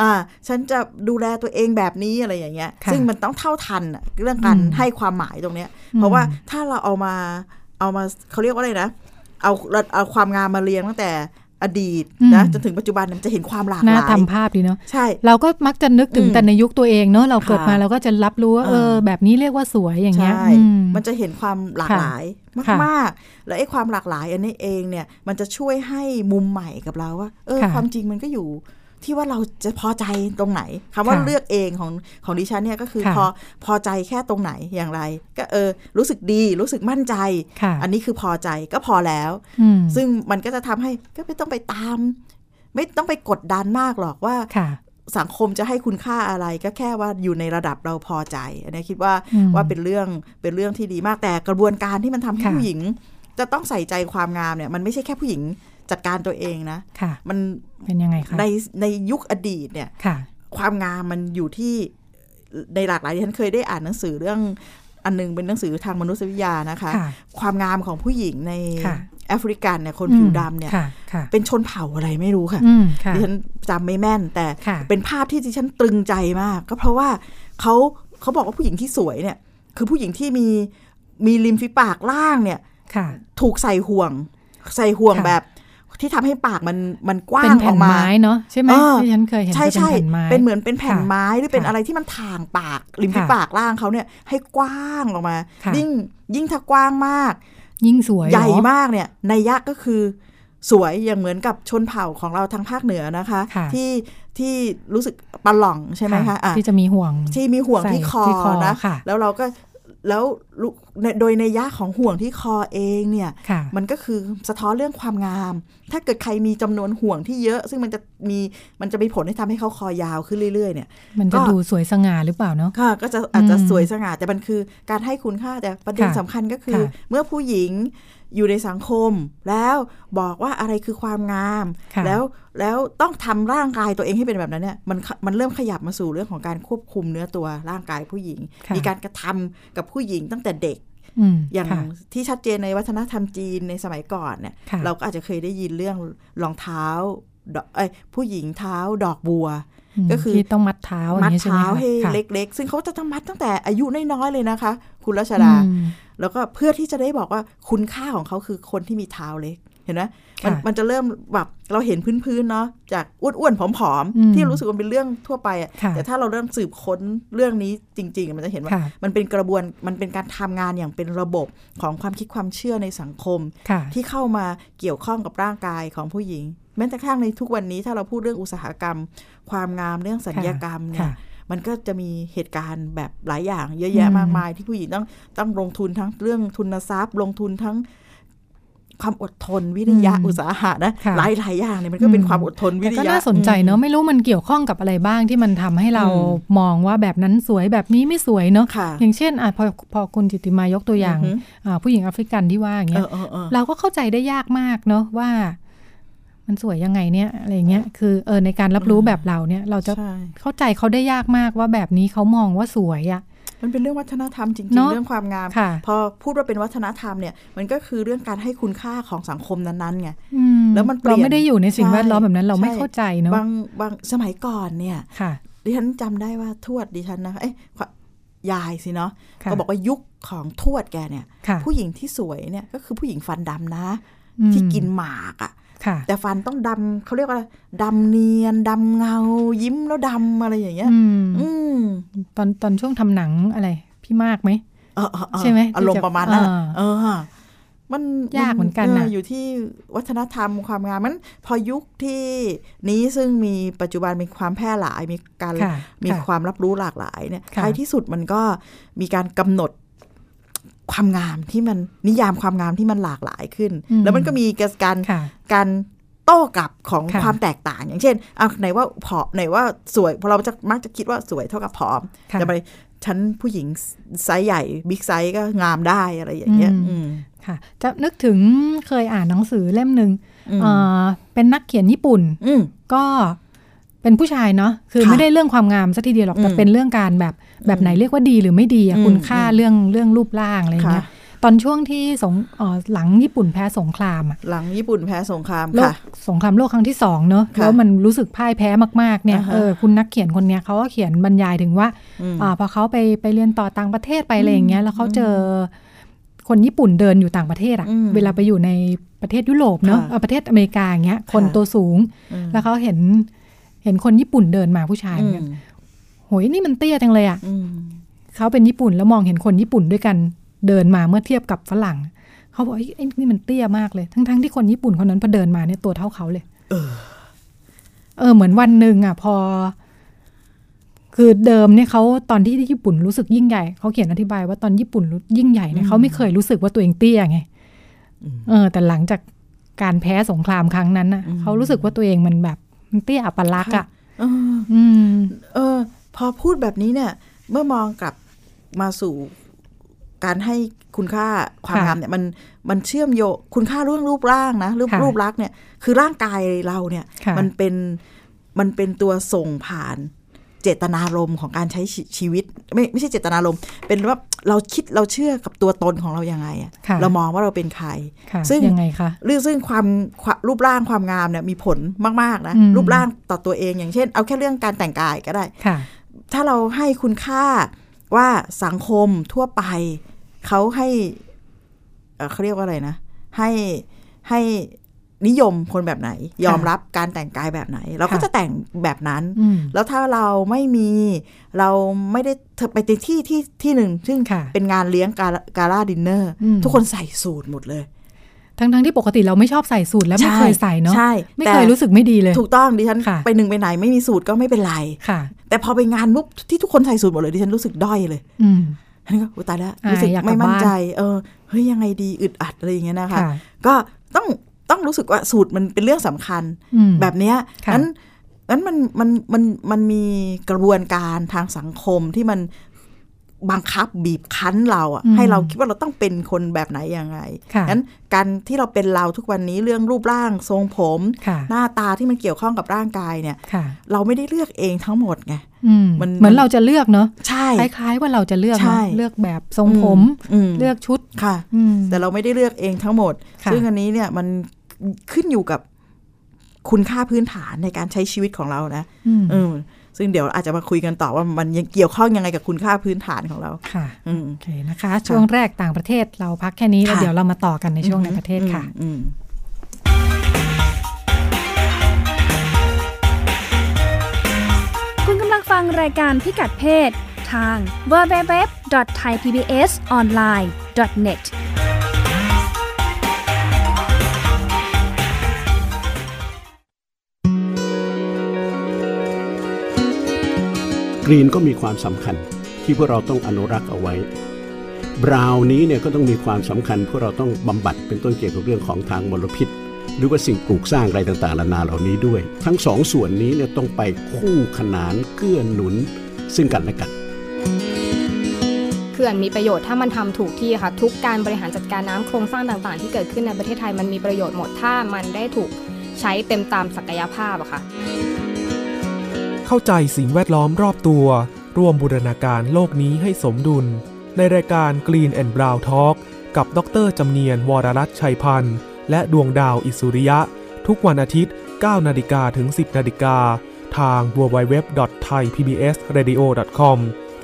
อ่าฉันจะดูแลตัวเองแบบนี้อะไรอย่างเงี้ยค่ะซึ่งมันต้องเท่าทันอะเรื่องการอืมให้ความหมายตรงเนี้ยอืมเพราะว่าถ้าเราเอามาเอามาเขาเรียกว่าอะไรนะ เอาเราเอาความงามมาเรียงตั้งแต่ อดีตนะจนถึงปัจจุบันมันจะเห็นความหลากหน่าลายทำภาพดีเนาะใช่ เราก็มักจะนึกถึงอืมแต่ในยุคตัวเองเนาะเราเกิดค่ะมาเราก็จะรับรู้ว่าเอเอออ แบบนี้เรียกว่าสวยอย่างเงี้ยใช่อืมมันจะเห็นความหลากค่ะหลายค่ะมากๆ แล้วไอ้ความหลากหลายอันนี้เองเนี่ย มันจะช่วยให้มุมใหม่กับเราว่า เออค่ะความจริงมันก็อยู่ ที่ว่าเราจะพอใจตรงไหนคำว่าค่ะเลือกเองของของดิฉันเนี่ยก็คือค่ะพอพอใจแค่ตรงไหนอย่างไร ก็เออ รู้สึกดีรู้สึกมั่นใจค่ะอันนี้คือพอใจก็พอแล้วอืมซึ่งมันก็จะทำให้ก็ไม่ต้องไปตาม ไม่ต้องไปกดดันมากหรอกว่าค่ะสังคมจะให้คุณค่าอะไรก็แค่ว่าอยู่ในระดับเราพอใจ อันนี้คิดว่าอืมว่าเป็นเรื่องเป็นเรื่องที่ดีมากแต่กระบวนการที่มันทำให้ค่ะผู้หญิง จะต้องใส่ใจความงามเนี่ย มันไม่ใช่แค่ผู้หญิง จัดการตัวเองนะค่ะ มันเป็นยังไงคะในในยุคอดีตเนี่ยค่ะ ความงามมันอยู่ที่ในหลากหลายที่ฉันเคยได้อ่านหนังสือเรื่องอันหนึงเป็นหนังสือทางมนุษยวิทยานะคะค่ะความงามของผู้หญิงในค่ะแอฟริกันเนี่ยคนผิวดำเนี่ยค่ะค่ะเป็นชนเผ่าอะไรไม่รู้ค่ะอืมค่ะดิฉันจำไม่แม่น แต่ค่ะเป็นภาพที่ดิฉันตรึงใจมาก ก็เพราะว่าเขาเขาบอกว่าผู้หญิงที่สวยเนี่ย คือผู้หญิงที่มีมีริมฝีปากล่างเนี่ยค่ะถูกใส่ห่วง ใส่ห่วงค่ะแบบ ที่ทำให้ปากมันมันกว้าเป็นงอแผ่อนกมาไม้เนาะใช่ไหมเออที่ฉันเคยเห็นใช่จะเป็นใช่แผ่นไม้เป็นเหมือนเป็นแผ่นค่ะไม้หรือเป็นค่ะอะไรที่มันทางปากริมฝีค่ะปากล่างเขาเนี่ยให้กว้างออกมาค่ะยิ่งยิ่งถ้ากว้างมาก ยิ่งสวยใหญ่เนอะมากเนี่ยในยะก็คือสวยอย่างเหมือนกับชนเผ่าของเราทางภาคเหนือนะคะค่ะที่ที่รู้สึกปลาหล่องใช่ไหมคะอะที่จะมีห่วงที่มีห่วงใส่ที่คอที่คอนะค่ะแล้วเราก็ แล้วลุในโดยในยะของห่วงที่คอเองเนี่ยค่ะมันก็คือสะท้อนเรื่องความงาม ถ้าเกิดใครมีจำนวนห่วงที่เยอะ ซึ่งมันจะมีมันจะมีผลให้ทำให้เขาคอยาวขึ้นเรื่อยๆ เนี่ย มันจะก็ดูสวยสง่าหรือเปล่าเนาะค่ะก็จะอาจจะอืมสวยสง่าแต่มันคือการให้คุณค่าแต่ประเด็นค่ะสำคัญก็คือค่ะเมื่อผู้หญิง อยู่ในสังคม แล้วบอกว่าอะไรคือความงามค่ะแล้วแล้วต้องทำร่างกายตัวเองให้เป็นแบบนั้นเนี่ยมันมันเริ่มขยับมาสู่เรื่องของการควบคุมเนื้อตัวร่างกายผู้หญิงค่ะมีการกระทำกับผู้หญิงตั้งแต่เด็กอืมอย่างค่ะที่ชัดเจนในวัฒนธรรมจีนในสมัยก่อนเนี่ยค่ะเราก็อาจจะเคยได้ยินเรื่องรองเท้าดอกเอ้ยผู้หญิงเท้าดอกบัวม ก็คือที่ต้องมัดเท้าอย่ามังดนี้ใช่ไหมเท้าคะให้ค่ะเล็ก ๆ ซึ่งเขาจะทำมัดตั้งแต่อายุน้อยๆเลยนะคะ คุณรัชดาอืมแล้วก็เพื่อที่จะได้บอกว่าคุณค่าของเขาคือคนที่มีเท้าเล็กเห็นไหมมันค่ะมันจะเริ่มแบบเราเห็นพื้นๆเนาะจากอ้วนๆผอมอืมๆที่รู้สึกว่าเป็นเรื่องทั่วไปอะค่ะแต่ถ้าเราเริ่มสืบค้นเรื่องนี้จริง ๆ มันจะเห็นว่าค่ะมันเป็นกระบวนมันเป็นการทำงานอย่างเป็นระบบของความคิดความเชื่อในสังคมค่ะที่เข้ามาเกี่ยวข้องกับร่างกายของผู้หญิง แม้แต่กระทั่งในทุกวันนี้ถ้าเราพูดเรื่องอุตสาหกรรม ความงามเรื่องสัญญกรรมเนี่ยค่ะมันก็จะมีเหตุการณ์แบบหลายอย่างเยอะแยะอืมมากมาย ที่ผู้หญิงต้องต้องลงทุนทั้งเรื่องทุนทรัพย์ ลงทุนทั้งความอดทนวิริยะอุตสาหะนะค่ะหลายหลายๆอย่างเนี่ยมันก็เป็นอืมความอดทนวิแต่ริก็ยะน่าสนใจเนอะไม่รู้มันเกี่ยวข้องกับอะไรบ้างที่มันทำให้เราอืมมองว่าแบบนั้นสวยแบบนี้ไม่สวยเนอะค่ะอย่างเช่นอะพอพอคุณจิตติมายกตัวอย่างอือหืออ่าผู้หญิงแอฟริกันที่ว่าอย่างเอเงี้ยอเออเออเราก็เข้าใจได้ยากมากเนอะว่า มันสวยยังไงเนี่ยอะไรเงี้ยคือเออในการรับรู้แบบเราเนี่ย เราจะใช่เข้าใจเขาได้ยากมากว่าแบบนี้เขามองว่าสวยอะมันเป็นเรื่องวัฒนธรรมจริงเนๆอะเรื่องความงามค่ะพอพูดว่าเป็นวัฒนธรรมเนี่ย มันก็คือเรื่องการให้คุณค่าของสังคมนั้นๆไงอืมแล้วมันเปลี่ยนเราไม่ได้อยู่ในสิ่งแวดล้อมแบบนั้นเราไม่ใช่เข้าใจเนอะบางบางสมัยก่อนเนี่ยค่ะดิฉันจำได้ว่าทวดดิฉันนะเอ้ยยายสิเนาะค่ะก็บอกว่ายุคของทวดแกเนี่ยค่ะผู้หญิงที่สวยเนี่ยก็คือผู้หญิงฟันดำนะอืมที่กินหมากอะ่ะค่ะ แต่ฟันต้องดำเขาเรียกว่าดำเนียนดำเงา ยิ้มแล้วดำอะไรอย่างเงี้ยอืมอืมตอนตอนช่วงทำหนังอะไร พี่มากไหมเออเออเออใช่ไหมอารมณ์ประมาณนั้นอะอ่าเออมันยากเหมือนกันน่ะอยู่ที่วัฒนธรรมความงามมันพอยุคที่นี้ซึ่งมีปัจจุบันมีความแพร่หลายมีการค่ะมีค่ะความรับรู้หลากหลายเนี่ยค่ะท้ายที่สุดมันก็มีการกำหนด ความงามที่มันนิยามความงามที่มันหลากหลายขึ้นอืมแล้วมันก็มีการค่ะการโต้กลับของค่ะความแตกต่าง อย่างเช่นเอาไหนว่าผอมไหนว่าสวยพอเราจะมักจะคิดว่าสวยเท่ากับผอมค่ะแต่ไปฉันผู้หญิงไซส์ใหญ่ big size ก็งามได้อะไรอย่างเงี้ยอืมอืมค่ะ จะนึกถึงเคยอ่านหนังสือเล่มหนึ่งอืมเอ่อเป็นนักเขียนญี่ปุ่นอืมก็เป็นผู้ชายเนาะคือค่ะไม่ได้เรื่องความงามสัทีเดียวหรอกแต่อืมเป็นเรื่องการแบบแบบไหนเรียกว่าดีหรือไม่ดีอะอืมคุณค่าอืมเรื่องเรื่องรูปร่างอะไรเงี้ยค่ะตอนช่วงที่สงเอ่อหลังญี่ปุ่นแพ้สงครามอะหลังญี่ปุ่นแพ้สงครามโลกค่ะสงครามโลกครั้งที่สองเนอะค่ะแล้วมันรู้สึกพ่ายแพ้มากๆเนี่ยอ่าฮะเออคุณนักเขียนคนเนี้ยเขาก็เขียนบรรยายถึงว่าอืมอ่าพอเขาไปไปเรียนต่อต่างประเทศไปอะไรอย่างเงี้ยแล้วเขาเจอคนญี่ปุ่นเดินอยู่ต่างประเทศอะอืมเวลาไปอยู่ในประเทศยุโรปเนอะค่ะเออประเทศอเมริกาอย่างเงี้ยคนค่ะตัวสูงอืมแล้วเขาเห็น เห็นคนญี่ปุ่นเดินมาผู้ชายเหมือนกันโหยนี่มันเตี้ยจังเลยอะอืมเขาเป็นญี่ปุ่นแล้วมองเห็นคนญี่ปุ่นด้วยกันเดินมาเมื่อเทียบกับฝรั่ง เขาบอกไอ้ยไอ้นี่มันเตี้ยมากเลย ทั้งๆที่คนญี่ปุ่นคนนั้นพอเดินมาเนี่ยตัวเท่าเขาเลย เออ เออ เหมือนวันหนึ่งอะ พอ คือเดิมเนี่ยเขาตอนที่ญี่ปุ่นรู้สึกยิ่งใหญ่เขาเขียนอธิบายว่าตอนญี่ปุ่นรู้ยิ่งใหญ่เนี่ยเขาไม่เคยรู้สึกว่าตัวเองเตี้ยไงเออ แต่หลังจากการแพ้สงครามครั้งนั้นน่ะเขารู้สึกว่าตัวเองมันแบบ มันเตี้ยอัปลักษณ์อะเอออืมเออ พอพูดแบบนี้เนี่ย เมื่อมองกลับมาสู่การให้คุณค่าความค่ะงามเนี่ยมันมันเชื่อมโยงคุณค่าเรื่องรูปร่างนะรูปค่ะรูปลักษณ์เนี่ยคือร่างกายเราเนี่ยค่ะมันเป็นมันเป็นตัวส่งผ่านเจตนารมณ์ของการใช้ชีชีวิต ไม่ไม่ใช่เจตนารมณ์เป็นว่าเราคิดเราเชื่อกับตัวตนของเรายังไงอะค่ะเรามองว่าเราเป็นใครค่ะซึ่งยังไงคะเรื่องซึ่งความความรูปร่างความงามเนี่ยมีผลมากๆนะอืมรูปร่างต่อตัวเองอย่างเช่น เอาแค่เรื่องการแต่งกายก็ได้ค่ะถ้าเราให้คุณค่าว่าสังคมทั่วไปเขาให้เอ่อเขาเรียกว่าอะไรนะ ให้ให้ นิยมคนแบบไหน ยอมรับการแต่งกายแบบไหน เราก็ค่ะจะแต่งแบบนั้นอืมแล้วถ้าเราไม่มีเราไม่ได้เธอไปในที่ที่ที่หนึ่งซึ่งค่ะเป็นงานเลี้ยงกาลกาล่าดินเนอร์อืมทุกคนใส่สูทหมดเลยทั้งทั้งๆที่ปกติเราไม่ชอบใส่สูทและไม่เคยใส่เนาะใช่ไม่แต่เคยรู้สึกไม่ดีเลย ถูกต้องดิฉันค่ะไปหนึ่งไปไหนไม่มีสูตรก็ไม่เป็นไรค่ะ แต่พอไปงานปุ๊บที่ทุกคนใส่สูตรหมดเลยดิฉันรู้สึกด้อยเลย อืมอันนี้ก็อุ๊ยตายแล้วอ่ารู้สึกอยากกลับไม่มั่นบ้านใจ เออเฮ้ยยังไงดีอึดอัดอะไรอย่างเงี้ยนะคะค่ะก็ต้อง ต้องรู้สึกว่าสูตรมันเป็นเรื่องสำคัญอืมแบบเนี้ยค่ะนั้นนั้นมันมันมันมันมีกระบวนการทางสังคมที่มัน บังคับบีบคั้นเราอะอืมให้เราคิดว่าเราต้องเป็นคนแบบไหนยังไงค่ะนั้นการที่เราเป็นเราทุกวันนี้เรื่องรูปร่างทรงผมค่ะหน้าตาที่มันเกี่ยวข้องกับร่างกายเนี่ยค่ะเราไม่ได้เลือกเองทั้งหมดไงอืมมันเหมือนเราจะเลือกเนอะใช่คล้ายๆว่าเราจะเลือกใช่เนอะเลือกแบบทรงผมอืมเลือกชุดค่ะอืมแต่เราไม่ได้เลือกเองทั้งหมดค่ะซึ่งอันนี้เนี่ยมันขึ้นอยู่กับคุณค่าพื้นฐานในการใช้ชีวิตของเรานะอืมเออ ซึ่งเดี๋ยวอาจจะมาคุยกันต่อว่ามันยังเกี่ยวข้องยังไงกับคุณค่าพื้นฐานของเราค่ะอืมโอเคนะคะ ช่วงแรกต่างประเทศเราพักแค่นี้แล้วค่ะเดี๋ยวเรามาต่อกันในช่วงในประเทศค่ะอืมคุณกำลังฟังรายการพิกัดเพศทาง www.thaipbsonline.net กรีนก็มีความสำคัญที่พวกเราต้องอนุรักษ์เอาไว้ บราวนี้เนี่ยก็ต้องมีความสำคัญพวกเราต้องบำบัดเป็นต้นเกี่ยวกับเรื่องของทางมลพิษ หรือว่าสิ่งปลูกสร้างอะไรต่างๆนานาเหล่านี้ด้วย ทั้งสองส่วนนี้เนี่ยต้องไปคู่ขนานเกื้อหนุนซึ่งกันและกันเขื่อนมีประโยชน์ถ้ามันทำถูกที่ค่ะ ทุกการบริหารจัดการน้ำโครงสร้างต่างๆ ที่เกิดขึ้นในประเทศไทยมันมีประโยชน์หมดถ้ามันได้ถูกใช้เต็มตามศักยภาพอะค่ะ เข้าใจสิ่งแวดล้อมรอบตัว ร่วมบูรณาการโลกนี้ให้สมดุล ในรายการ Green and Brown Talk กับดรจำเนียนวรรัตน์ชัยพันธ์ และดวงดาวอิสุริยะ ทุกวันอาทิตย์ 9 นาฬิกาถึง 10 นาฬิกา ทาง www.thaipbsradio.com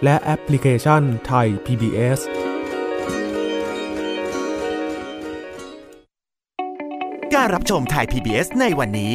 และแอปพลิเคชัน Thai PBS การรับชมไทย PBS ในวันนี้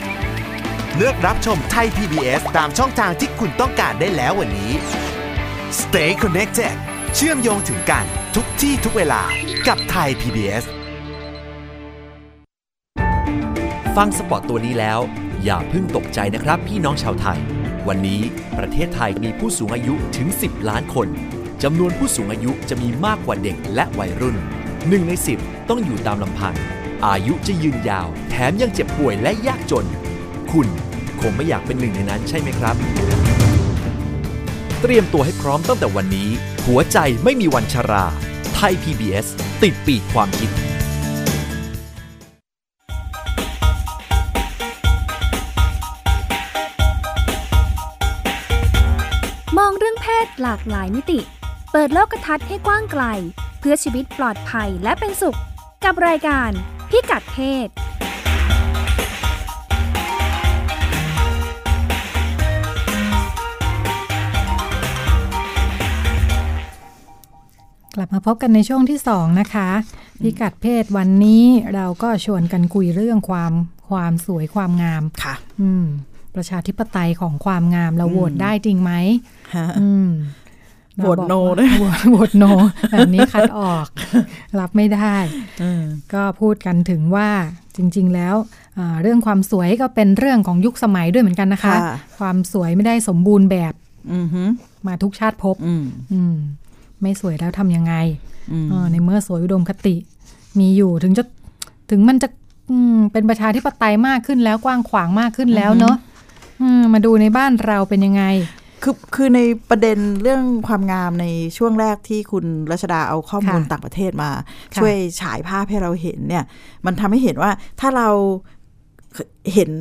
เลือกรับชมไทย PBS ตามช่องทางที่คุณต้องการได้แล้ววันนี้ Stay connected เชื่อมโยงถึงกันทุกที่ทุกเวลากับไทย PBS ฟังสปอตตัวนี้แล้ว อย่าเพิ่งตกใจนะครับพี่น้องชาวไทย วันนี้ประเทศไทยมีผู้สูงอายุถึง 10 ล้านคนจำนวนผู้สูงอายุจะมีมากกว่าเด็กและวัยรุ่นหนึ่งใน 10 ต้องอยู่ตามลำพัง อายุจะยืนยาว แถมยังเจ็บป่วยและยากจน คุณ คงไม่อยากเป็นหนึ่งในนั้นใช่ไหมครับ เตรียมตัวให้พร้อมตั้งแต่วันนี้ หัวใจไม่มีวันชรา ไทย PBS ติดปีกความคิดมองเรื่องเพศหลากหลายมิติ เปิดโลกทัศน์ให้กว้างไกล เพื่อชีวิตปลอดภัยและเป็นสุข กับรายการพิกัดเพศ กลับมาพบกันในช่วงที่สองนะคะ พิกัดเพศวันนี้เราก็ชวนกันคุยเรื่องความความสวยความงามค่ะ อืม ประชาธิปไตยของความงามเราโหวตได้จริงไหมฮะอืมโหวตเราบอก no ว่าด้วยโหวตโหวตโนแบบนี้คัดออก รับไม่ได้อืมก็พูดกันถึงว่าจริง ๆ แล้วอ่าเรื่องความสวยก็เป็นเรื่องของยุคสมัยด้วยเหมือนกันนะคะค่ะความสวยไม่ได้สมบูรณ์แบบอือหือมาทุกชาติภพอืมอืม ไม่สวยแล้วทำยังไงอืมเออในเมื่อสวยอุดมคติ มีอยู่ถึงจะถึงมันจะอืมเป็นประชาธิปไตยมากขึ้นแล้วกว้างขวางมากขึ้นแล้วเนอะอืมมาดูในบ้านเราเป็นยังไง คือคือในประเด็นเรื่องความงามในช่วงแรกที่คุณรัชดาเอาข้อมูลค่ะต่างประเทศมาค่ะช่วยฉายภาพให้เราเห็นเนี่ย มันทำให้เห็นว่าถ้าเราเห็น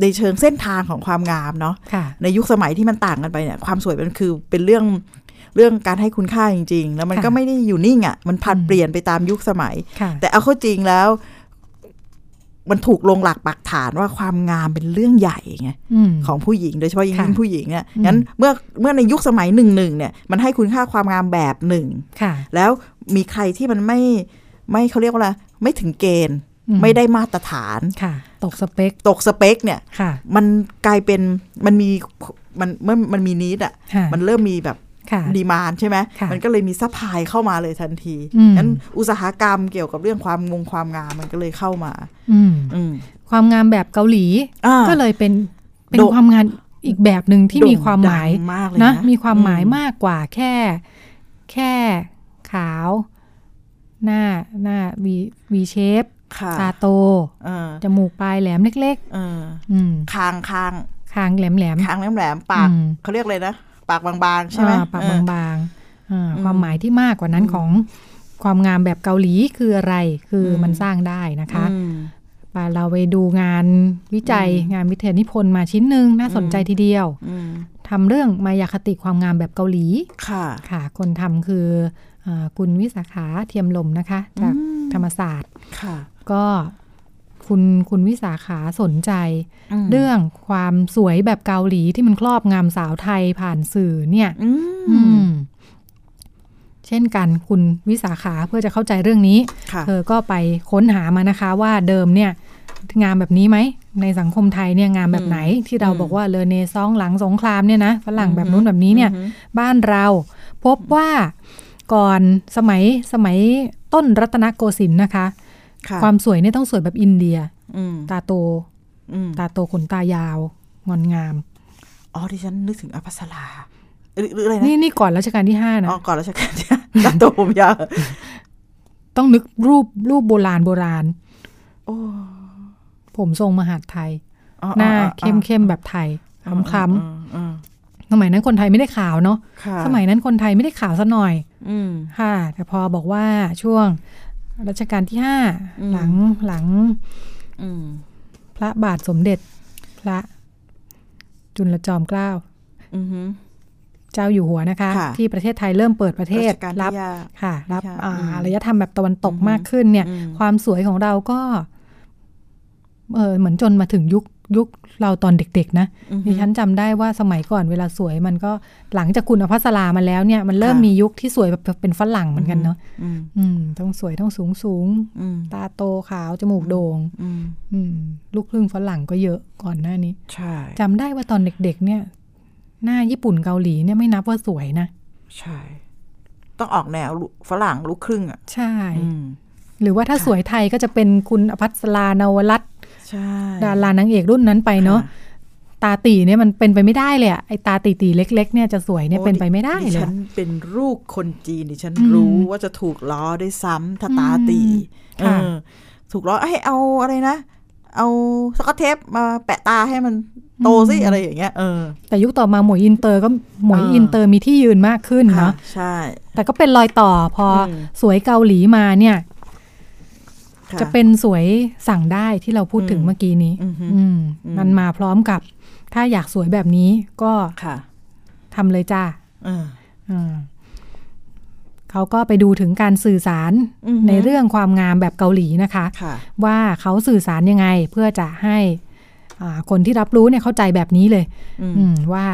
ในเชิงเส้นทางของความงามเนาะค่ะในยุคสมัยที่มันต่างกันไปเนี่ย ความสวยมันคือเป็นเรื่อง เรื่องการให้คุณค่าจริง ๆ แล้วมันค่ะก็ไม่ได้อยู่นิ่งอะ่ะ มันผัดอืมเปลี่ยนไปตามยุคสมัยค่ะแต่เอาเข้าจริงแล้ว มันถูกลงหลักปักฐานว่าความงามเป็นเรื่องใหญ่ไงอืมของผู้หญิงโดยเฉพาะยิ่งค่ะยิ่งผู้หญิงเนี่ยอืมงั้นเมื่อเมื่อในยุคสมัยหนึ่งหนึ่งเนี่ย มันให้คุณค่าความงามแบบหนึ่งค่ะแล้วมีใครที่มันไม่ไม่เขาเรียกว่าอะไรไม่ถึงเกณฑ์อืมไม่ได้มาตรฐานค่ะ ตกสเปค ตกสเปคเนี่ยค่ะมันกลายเป็นมันมีมันเมื่อมันมีนิดอะค่ะมันเริ่มมีแบบค่ะ demand ใช่ไหมค่ะมันก็เลยมี supply เข้ามาเลยทันทีอืมงั้นอุตสาหกรรมเกี่ยวกับเรื่องความงงความงามมันก็เลยเข้ามาอืมอืมความงามแบบเกาหลีอ่าก็เลยเป็นเป็นโด่งความงามอีกแบบหนึ่งที่มีความหมายโด่งดังมากเลยนะนะมีความหมายอืมมากกว่าแค่ แค่ขาว หน้าหน้า V V-shape ค่ะตาโตเออจมูกปลายแหลมเล็กเออๆอืมคางคางคางแหลมแหลมคางแหลมๆปากอืมเขาเรียกเลยนะ ปากบางๆ ใช่ไหมอ่าปากเออบางๆอ่าอืมความหมายที่มากกว่านั้นอืมของความงามแบบเกาหลีคืออะไร คืออมมันสร้างได้นะคะอืมไปเราไปดูงานวิจัยอืมงานวิทยานิพนธ์มาชิ้นหนึ่งน่าสนใจอืมทีเดียวอืมทำเรื่องมายาคติความงามแบบเกาหลี ค่ะ ค่ะ คนทำคืออาคุณวิสาขาเทียมลมนะคะ จากอืมธรรมศาสตร์ ค่ะ ก็ คุณคุณวิสาขาสนใจมเรื่องความสวยแบบเกาหลีที่มันครอบงำสาวไทยผ่านสื่อเนี่ยอือืมมเช่นกันคุณวิสาขาเพื่อจะเข้าใจเรื่องนี้ค่ะเธอก็ไปค้นหามานะคะว่าเดิมเนี่ยงามแบบนี้ไหม ในสังคมไทยเนี่ยงามแบบไหนที่เราอืมบอกว่าเลอเนซองหลังสงครามเนี่ยนะฝรั่งแบบนู้นแบบนี้เนี่ยอือฮึบ้านเราพบว่าก่อนสมัยสมัยต้นรัตนโกสินทร์นะคะ ค่ะความสวยเนี่ยต้องสวยแบบอินเดียอืมตาโตอืมตาโตขนตายาว งอนงาม อ๋อดิฉันนึกถึงอภัสราหรือหรืออะไรนะนี่นี่ก่อนรัชกาลที่ห้านะอ๋อก่อนรัชกาลที่ตาโตผมยาวต้องนึกรูปรูปโบราณโบราณ โอ้ผมทรงมหาดไทยอ๋อหน้าอ๋อเข้มเข้มแบบไทยคล้ำคล้อืมอืมำสมัยนั้นคนไทยไม่ได้ขาวเนาะค่ะสมัยนั้นคนไทยไม่ได้ขาวซะหน่อยอืมค่ะ แต่พอบอกว่าช่วง รัชกาลที่ห้าอืมหลังหลังอืมพระบาทสมเด็จพระจุลจอมเกล้าอือฮึเจ้าอยู่หัวนะคะค่ะที่ประเทศไทยเริ่มเปิดประเทศรัชกาลรัที่ห้าค่ะ รับค่ะอ่าอืมอารยธรรมแบบตะวันตกอือฮึมากขึ้นเนี่ยอืมความสวยของเราก็เออเหมือนจนมาถึงยุค ยุคเราตอนเด็ก ๆ นะอือฮึดิฉันจำได้ว่าสมัยก่อนเวลาสวยมันก็หลังจากคุณอภัสรามาแล้วเนี่ยมันเริ่มค่ะมียุคที่สวยแบบเป็นฝรั่งเหมือนกันเนาะอืมอืมต้องสวยต้องสูงสูงอืมตาโตขาว จมูกโด่งอืมอืมลูกครึ่งฝรั่งก็เยอะก่อนหน้านี้ใช่จำได้ว่าตอนเด็ก ๆ เนี่ย หน้าญี่ปุ่นเกาหลีเนี่ยไม่นับว่าสวยนะใช่ ต้องออกแนวฝรั่งลูกครึ่งอะใช่อืมหรือว่าถ้าค่ะสวยไทยก็จะเป็นคุณอภัสรานวรัตน์ใช่ ดารานางเอกรุ่นนั้นไปเนาะค่ตาตีเนี่ยมันเป็นไปไม่ได้เลยอะไอตาตีตีๆเล็ก ๆ เนี่ยจะสวยเนี่ยโอ้เป็นไปไม่ได้ดิเลยฉัอะนเป็นลูกคนจีนดิฉันอืมรู้ว่าจะถูกล้อได้วยซ้ำถ้าตาตีอืมค่ะเออถูกล้อให้เอาอะไรนะ เอา Scotch tape มาแปะตาให้มันโตสิอะไรอย่างเงี้ยเออแต่ยุคต่อมาหมวยอินเตอร์ก็หมวยอ่าอินเตอร์มีที่ยืนมากขึ้นค่ะเนาะใช่ แต่ก็เป็นรอยต่อพออมสวยเกาหลีมาเนี่ยค่ จะเป็นสวยสั่งได้ที่เราพูดถึงอืมเมื่อกี้นี้อือฮึอืมอืมมันมาพร้อมกับ ถ้าอยากสวยแบบนี้ก็ค่ะทำเลยจ้าเอออืมเขาก็ไปดูถึงการสื่อสารอือฮึในเรื่องความงามแบบเกาหลีนะคะค่ะว่าเขาสื่อสารยังไงเพื่อจะให้อ่าคนที่รับรู้เนี่ยเข้าใจแบบนี้เลยอืมอืมว่า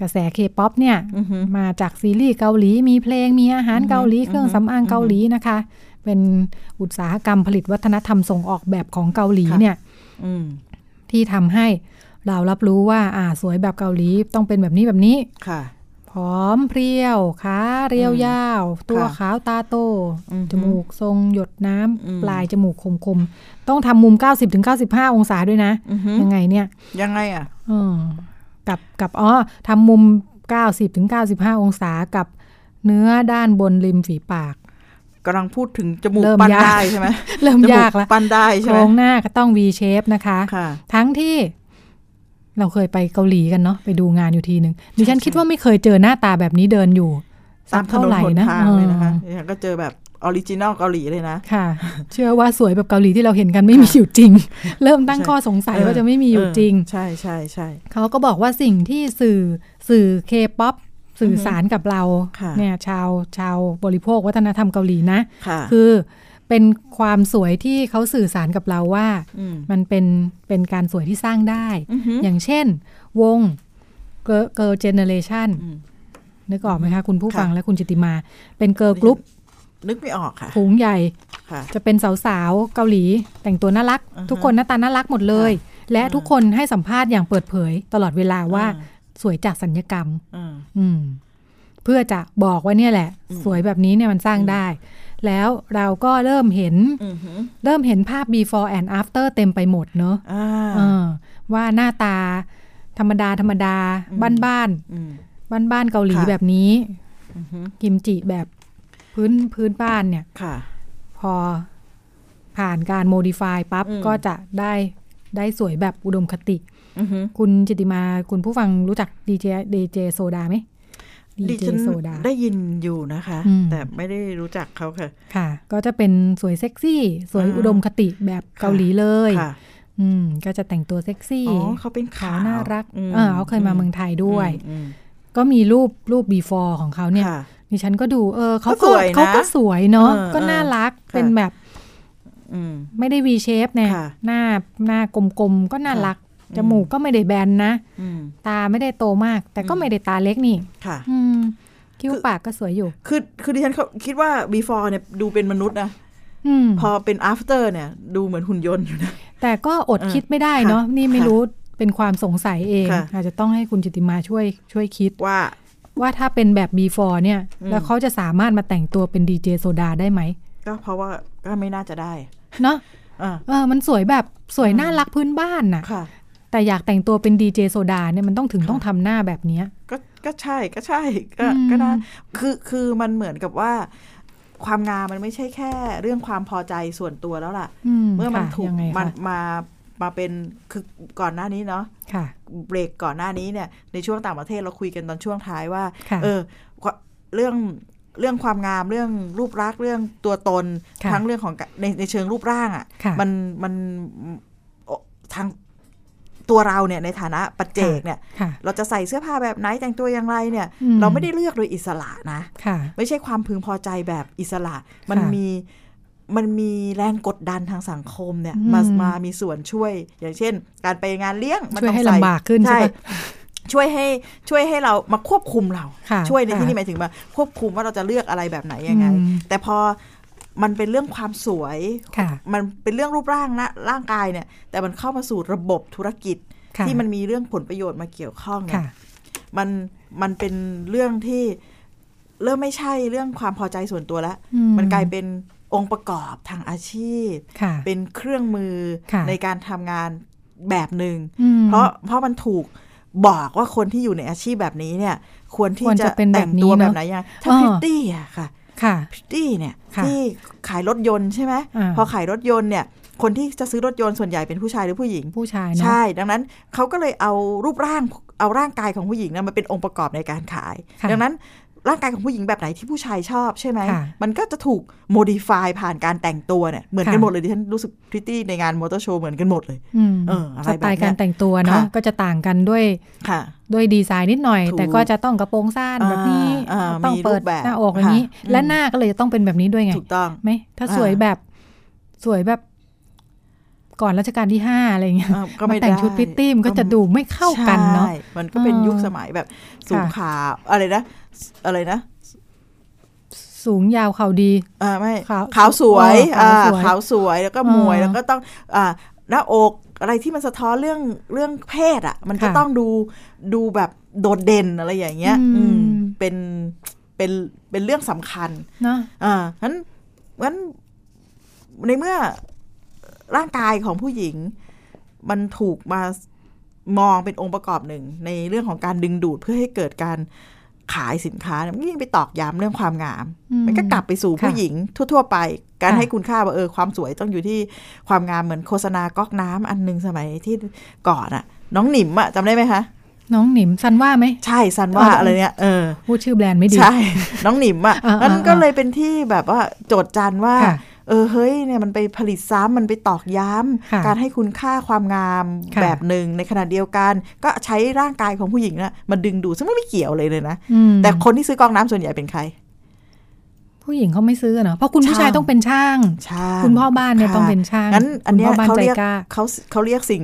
กระแสเคป๊อปเนี่ยอือฮึมาจากซีรีส์เกาหลี มีเพลงมีอาหารอือฮึเกาหลี เครื่องอือฮึสำอางเกาหลีนะคะ เป็นอุตสาหกรรมผลิตวัฒนธรรมส่งออกแบบของเกาหลีเนี่ยอืมที่ทำให้เรารับรู้ว่า อ่า สวยแบบเกาหลีต้องเป็นแบบนี้แบบนี้ค่ะผอมเพรียวขาเรียวอืมยาว ตัวค่ะขาวตาโตอือฮึจมูกทรงหยดน้ำอืมปลายจมูกคมๆ ต้องทำมุม 90-95องศาด้วยนะอือฮึยังไงเนี่ย ยังไงอะออกับกับอ๋อทำมุม 90-95องศากับเนื้อด้านบนริมฝีปาก กำลังพูดถึงจมูกเริ่มปั้นยากได้ใช่ไหมเริ่มจมูยากแล้วปั้นได้โคใช่รไหมงหน้าก็ต้อง V shape นะคะค่ะทั้งที่เราเคยไปเกาหลีกันเนาะไปดูงานอยู่ทีหนึ่งดิฉันใช่คิดว่าไม่เคยเจอหน้าตาแบบนี้เดินอยู่สัตากมถเท่านนไหร่หนนะทางเลยนะคะเออดิฉันก็เจอแบบoriginal เกาหลีเลยนะ ค่ะ เชื่อว่าสวยแบบเกาหลีที่เราเห็นกันไม่มีอยู่จริง เริ่มตั้งใช่ข้อสงสัยเออว่าจะไม่มีอยู่จริงเใช่ใช่ใช่เขาก็บอกว่าสิ่งที่สื่อสื่อเคป๊อป สื่อสารกับเราค่ะเนี่ยชาวชาวบริโภควัฒนธรรมเกาหลีนะค่ะคือเเป็นความสวยที่เขาสื่อสารกับเราว่าอืมมันเป็นเป็นการสวยที่สร้างได้อือหืออย่างเช่น วง Girls' Generation อืมนึกออกไหมคะคุณผู้ค่ะฟังและคุณจิติมา เป็น girl groupนึกไม่ออกค่ะผูงใหญ่ค่ะจะเป็นสาวๆเกาหลี แต่งตัวน่ารักอ่าฮะทุกคนหน้าตาน่ารักหมดเลย และอ่าทุกคนให้สัมภาษณ์อย่างเปิดเผยตลอดเวลาว่าอ่ สวยจากศัลยกรรมอืมอืมเพื่อจะบอกว่าเนี่ยแหละอืมสวยแบบนี้เนี่ยมันสร้างได้ แล้วเราก็เริ่มเห็นอือหือเริ่มเห็นภาพ before and after เต็มไปหมดเนอะอ่าเออว่าหน้าตาธรรมดาธรรมดาอืมบ้านบ้านอืมบ้านบ้านๆเกาหลีค่ะแบบนี้อือหือกิมจิแบบพื้นพื้นบ้านเนี่ยค่ะพอผ่านการโมดิฟายปั๊บอืมก็จะได้ได้สวยแบบอุดมคติอือหือ คุณจิติมาคุณผู้ฟังรู้จักดีเจดีเจโซดาไหมดีดิเจฉันโซดาได้ยินอยู่นะคะอืมแต่ไม่ได้รู้จักเขาค่ะ ค่ะ ก็จะเป็นสวยเซ็กซี่ สวยอ่าอุดมคติแบบเกาหลีเลยค่ะอืมก็จะแต่งตัวเซ็กซี่อ๋อเขาเป็นขาขาววน่ารักอืมเออเขาเคยมาเมืองไทยด้วยอืมก็มีรูปรูป before ของเขาเนี่ยค่ะดิฉันก็ดู เออเขาก็ก็สวยนะเขาก็สวยเนาะเออก็น่ารักค่ะเป็นแบบอืมไม่ได้ V shape เนี่ยค่ะหน้าหน้ากลมๆก็น่าค่ะรักอืม จมูกก็ไม่ได้แบนนะอืมตาไม่ได้โตมาก แต่ก็ไม่ได้ตาเล็กนี่ค่ะอืมคิ้วคือปากก็สวยอยู่ คือคือดิฉันเขาคิดว่า before เนี่ยดูเป็นมนุษย์นะอืมพอเป็น after เนี่ย ดูเหมือนหุ่นยนต์อยู่นะแต่ก็อดเออคิดไม่ได้เนาะค่ะนี่ไม่ค่ะรู้เป็นความสงสัยเองค่ะอาจจะต้องให้คุณจิติมาช่วยช่วยคิดว่า ว่าถ้าเป็นแบบ before เนี่ยอืมแล้วเขาจะสามารถมาแต่งตัวเป็นดีเจโซดาได้ไหม ก็เพราะว่าก็ไม่น่าจะได้ เนาะอ่าเออมันสวยแบบสวยน่ารักพื้นบ้านน่ะค่ะ แต่อยากแต่งตัวเป็นดีเจโซดาเนี่ยมันต้องถึงค่ะต้องทำหน้าแบบเนี้ยก็ก็ใช่ก็ใช่ก็อืมก็ได้คือคือมันเหมือนกับว่าความงามมันไม่ใช่แค่เรื่องความพอใจส่วนตัวแล้วล่ะ เมื่อมันค่ะถูกยังไงมันคะมามาเป็นคือก่อนหน้านี้เนาะค่ะเบรกก่อนหน้านี้เนี่ยในช่วงต่างประเทศเราคุยกันตอนช่วงท้ายว่าค่ะเออเรื่องเรื่องความงามเรื่องรูปลักษณ์เรื่องตัวตนค่ะทั้งเรื่องของกะในในเชิงรูปร่างอะค่ะ่ะ มันมันโอทาง ตัวเราเนี่ยในฐานะปัจเจกเนี่ยค่ะเราจะใส่เสื้อผ้าแบบไหนแต่งตัวอย่างไรเนี่ยอืมเราไม่ได้เลือกโดยอิสระนะค่ะไม่ใช่ความพึงพอใจแบบอิสระ มันค่ะมีมันมีแรงกดดันทางสังคมเนี่ยอืมมามามีส่วนช่วย อย่างเช่น การไปงานเลี้ยงมันช่วยต้องให้ใส่ลำบากขึ้นใช่ปะช่วยให้ช่วยให้เรามาควบคุมเราค่ะช่วยในที่ค่ะนี้หมายถึงมาควบคุมว่าเราจะเลือกอะไรแบบไหนยังไงอืมแต่พอ มันเป็นเรื่องความสวยค่ะมันเป็นเรื่องรูปร่างนะร่างกายเนี่ย แต่มันเข้ามาสู่ระบบธุรกิจค่ะที่มันมีเรื่องผลประโยชน์มาเกี่ยวข้องเนี่ค่ะยมันมันเป็นเรื่องที่เริ่มไม่ใช่เรื่องความพอใจส่วนตัวแล้วอืมันกลายเป็นองค์ประกอบทางอาชีพค่ะเป็นเครื่องมือค่ะในการทำงานแบบหนึ่งอืมเพราะเพราะมันถูกบอกว่าคนที่อยู่ในอาชีพแบบนี้เนี่ย ควรที่ควรจะจะเป็นแบบแต่งตัวนี้แบเนอะบไหนยังถ้าอ่าพริตตี้อะค่ะค่ะ พริตตี้เนี่ยค่ะที่ขายรถยนต์ใช่ไหมอ่าพอขายรถยนต์เนี่ยคนที่จะซื้อรถยนต์ส่วนใหญ่เป็นผู้ชายหรือผู้หญิงผู้ชายเนาะใช่ ดังนั้นเขาก็เลยเอารูปร่างเอาร่างกายของผู้หญิงเนะมาเป็นองค์ประกอบในการขายค่ะดังนั้น ร่างกายของผู้หญิงแบบไหนที่ผู้ชายชอบใช่ไหมค่ะมันก็จะถูกโมดิฟายผ่านการแต่งตัวเนี่ย เหมือนกันค่ะหมดเลยดิฉันรู้สึกพริตตี้ในงานมอเตอร์โชว์เหมือนกันหมดเลยอืมเอออะไรสแบบไตเนี้ล์ยการแต่งตัวเนาะค่ะก็จะต่างกันด้วยค่ะ ด้วยดีไซน์นิดหน่อยถูกแต่ก็จะต้องกระโปรงสั้นแบบนี้อ่าต้องมีเปิดรูปแบบหน้าอกอย่างนี้ค่ะและอืมหน้าก็เลยจะต้องเป็นแบบนี้ด้วยไงถูกต้องไหมถ้าอ่าสวยแบบสวยแบบก่อนรัชกาลที่ห้าอะไรอย่างเงี้ยเออก็มาไม่แต่งชุดได้พริตตี้มันก็จะดูไม่เข้ากันเนาะใช่มันก็เป็นเออยุคสมัยแบบสูงค่ะขาวอะไรนะ อะไรนะ สูงยาวเข่าดี อ่าไม่ขาวขาวสวยเอออ่าขาวสวยขาวสวยแล้วก็เออมวยแล้วก็ต้อง อ่าหน้าอกอะไรที่มันสะท้อนเรื่องเรื่องเพศอะ มันจะค่ะต้องดูดูแบบโดดเด่นอะไรอย่างเงี้ย อืมอืมเป็นเป็นเป็นเรื่องสำคัญเนาะอ่างั้นงั้นในเมื่อร่างกายของผู้หญิง มันถูกมามองเป็นองค์ประกอบหนึ่ง ในเรื่องของการดึงดูดเพื่อให้เกิดการ ขายสินค้าเนี่ยมันยิ่งไปตอกย้ำเรื่องความงามอืมมันก็กลับไปสู่ค่ะผู้หญิงทั่ว ๆ ไป การค่ะให้คุณค่าว่าเออความสวยต้องอยู่ที่ความงามเหมือนโฆษณาก๊อกน้ำอันหนึงสมัยที่ก่อนอะน้องหนิมอะจำได้ไหมคะน้องหนิมซันว่าไหมใช่ซันว่าเออออะไรเนี่ยเออพูดชื่อแบรนด์ไม่ดีใช่ น้องหนิมอะอ่านั่นอ่าก็เลยเป็นที่แบบว่าโจทย์จันว่าค่ะเออเฮ้ยเนี่ยมันไปผลิตซ้ำมันไปตอกย้ค่ะำการให้คุณค่าความงามค่ะแบบหนึ่งในขณะเดียวกัน ก็ใช้ร่างกายของผู้หญิงนะมาดึงดูดซึ่งไม่เกี่ยวเลยเลยนะอืมแต่คนที่ซื้อกองน้ำส่วนใหญ่เป็นใคร ผู้ผู้หญิงเขาไม่ซื้อเนาะเพราะคุณผู้ชายช่างต้องเป็นช่างใช่คุณพ่อบ้านเนี่ยค่ะต้องเป็นช่างงั้นอันเนี้ยคุณพ่อบ้านเขาใจเรียกกล้าเขาเขาเรียกสิ่ง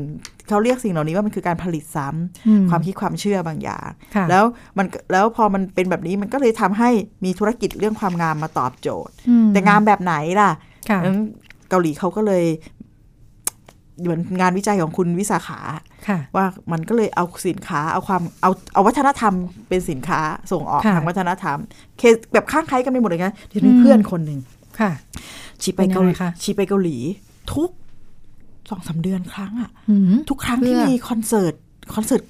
เขาเรียกสิ่งเหล่านี้ว่ามันคือการผลิตซ้ำอืมความคิดความเชื่อบางอย่างค่ะแล้วมันแล้วพอมันเป็นแบบนี้มันก็เลยทำให้มีธุรกิจเรื่องความงามมาตอบโจทย์อืมแต่งามแบบไหนล่ะค่ะ นั้นเกาหลีเขาก็เลยเหมือนงานวิจัยของคุณวิสาขาค่ะว่ามันก็เลยเอาสินค้าเอาความเอาเอาวัฒนธรรมเป็นสินค้าส่งออกค่ะทางวัฒนธรรม เคสแบบข้างใครกันไปหมดเลยนะที่มีอืมเพื่อนคนหนึ่งค่ะชีไปเกาหลีเป็นยังไงคะชีไปเกาหลี ทุกสองสามเดือนครั้งอะอืมทุกครั้งเพื่ที่อมีคอนเสิร์ตคอนเสิร์ต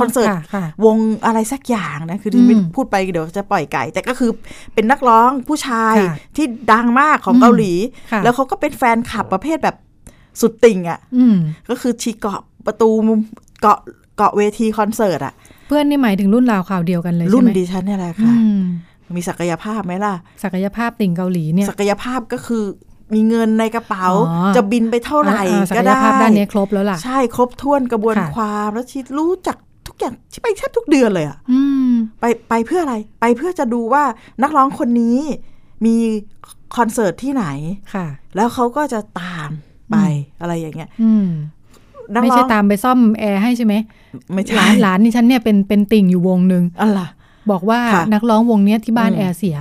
คอนเสิร์ตค่ะค่ะวงอะไรสักอย่างนะ คือที่ไม่อืมพูดไปเดี๋ยวจะปล่อยไก่ แต่ก็คือเป็นนักร้องผู้ชายค่ะที่ดังมากของอืมเกาหลีค่ะแล้วเขาก็เป็นแฟนคลับประเภทแบบสุดติ่งอะ่ะอืมก็คือชีเกาะประตูเกาะเกาะเวทีคอนเสิร์ตอะ่ะ เพื่อนนี่หมายถึงรุ่นราวคราวเดียวกันเลยรุ่ใช่นไหมดิฉันเนี่ยแหละอืค่ะมมีศักยภาพไหมล่ะ ศักยภาพติ่งเกาหลีเนี่ย ศักยภาพก็คือ มีเงินในกระเป๋าอ๋อจะบินไปเท่าไหร่อ่าศัก็กยได้ภาพด้านนี้ครบแล้วล่ะ ใช่ครบถ้วนกระบวนค่ะความแล้วชีรู้จักทุกอย่างชีไปแทบทุกเดือนเลยอะอืมไปไปเพื่ออะไรไปเพื่อจะดูว่านักร้องคนนี้มีคอนเสิร์ตที่ไหนค่ะ แล้วเขาก็จะตามไปอะไรอย่างเงี้ยอืมนักไม่ร้อใช่งตามไปซ่อมแอร์ให้ใช่ไหมไม่หใช่ลานหลานนี่ฉันเนี่ยเป็นเป็นติ่งอยู่วงหนึ่งอะไรบอกว่าค่ะนักร้องวงเนี้ยที่บ้านอืมแอร์เสีย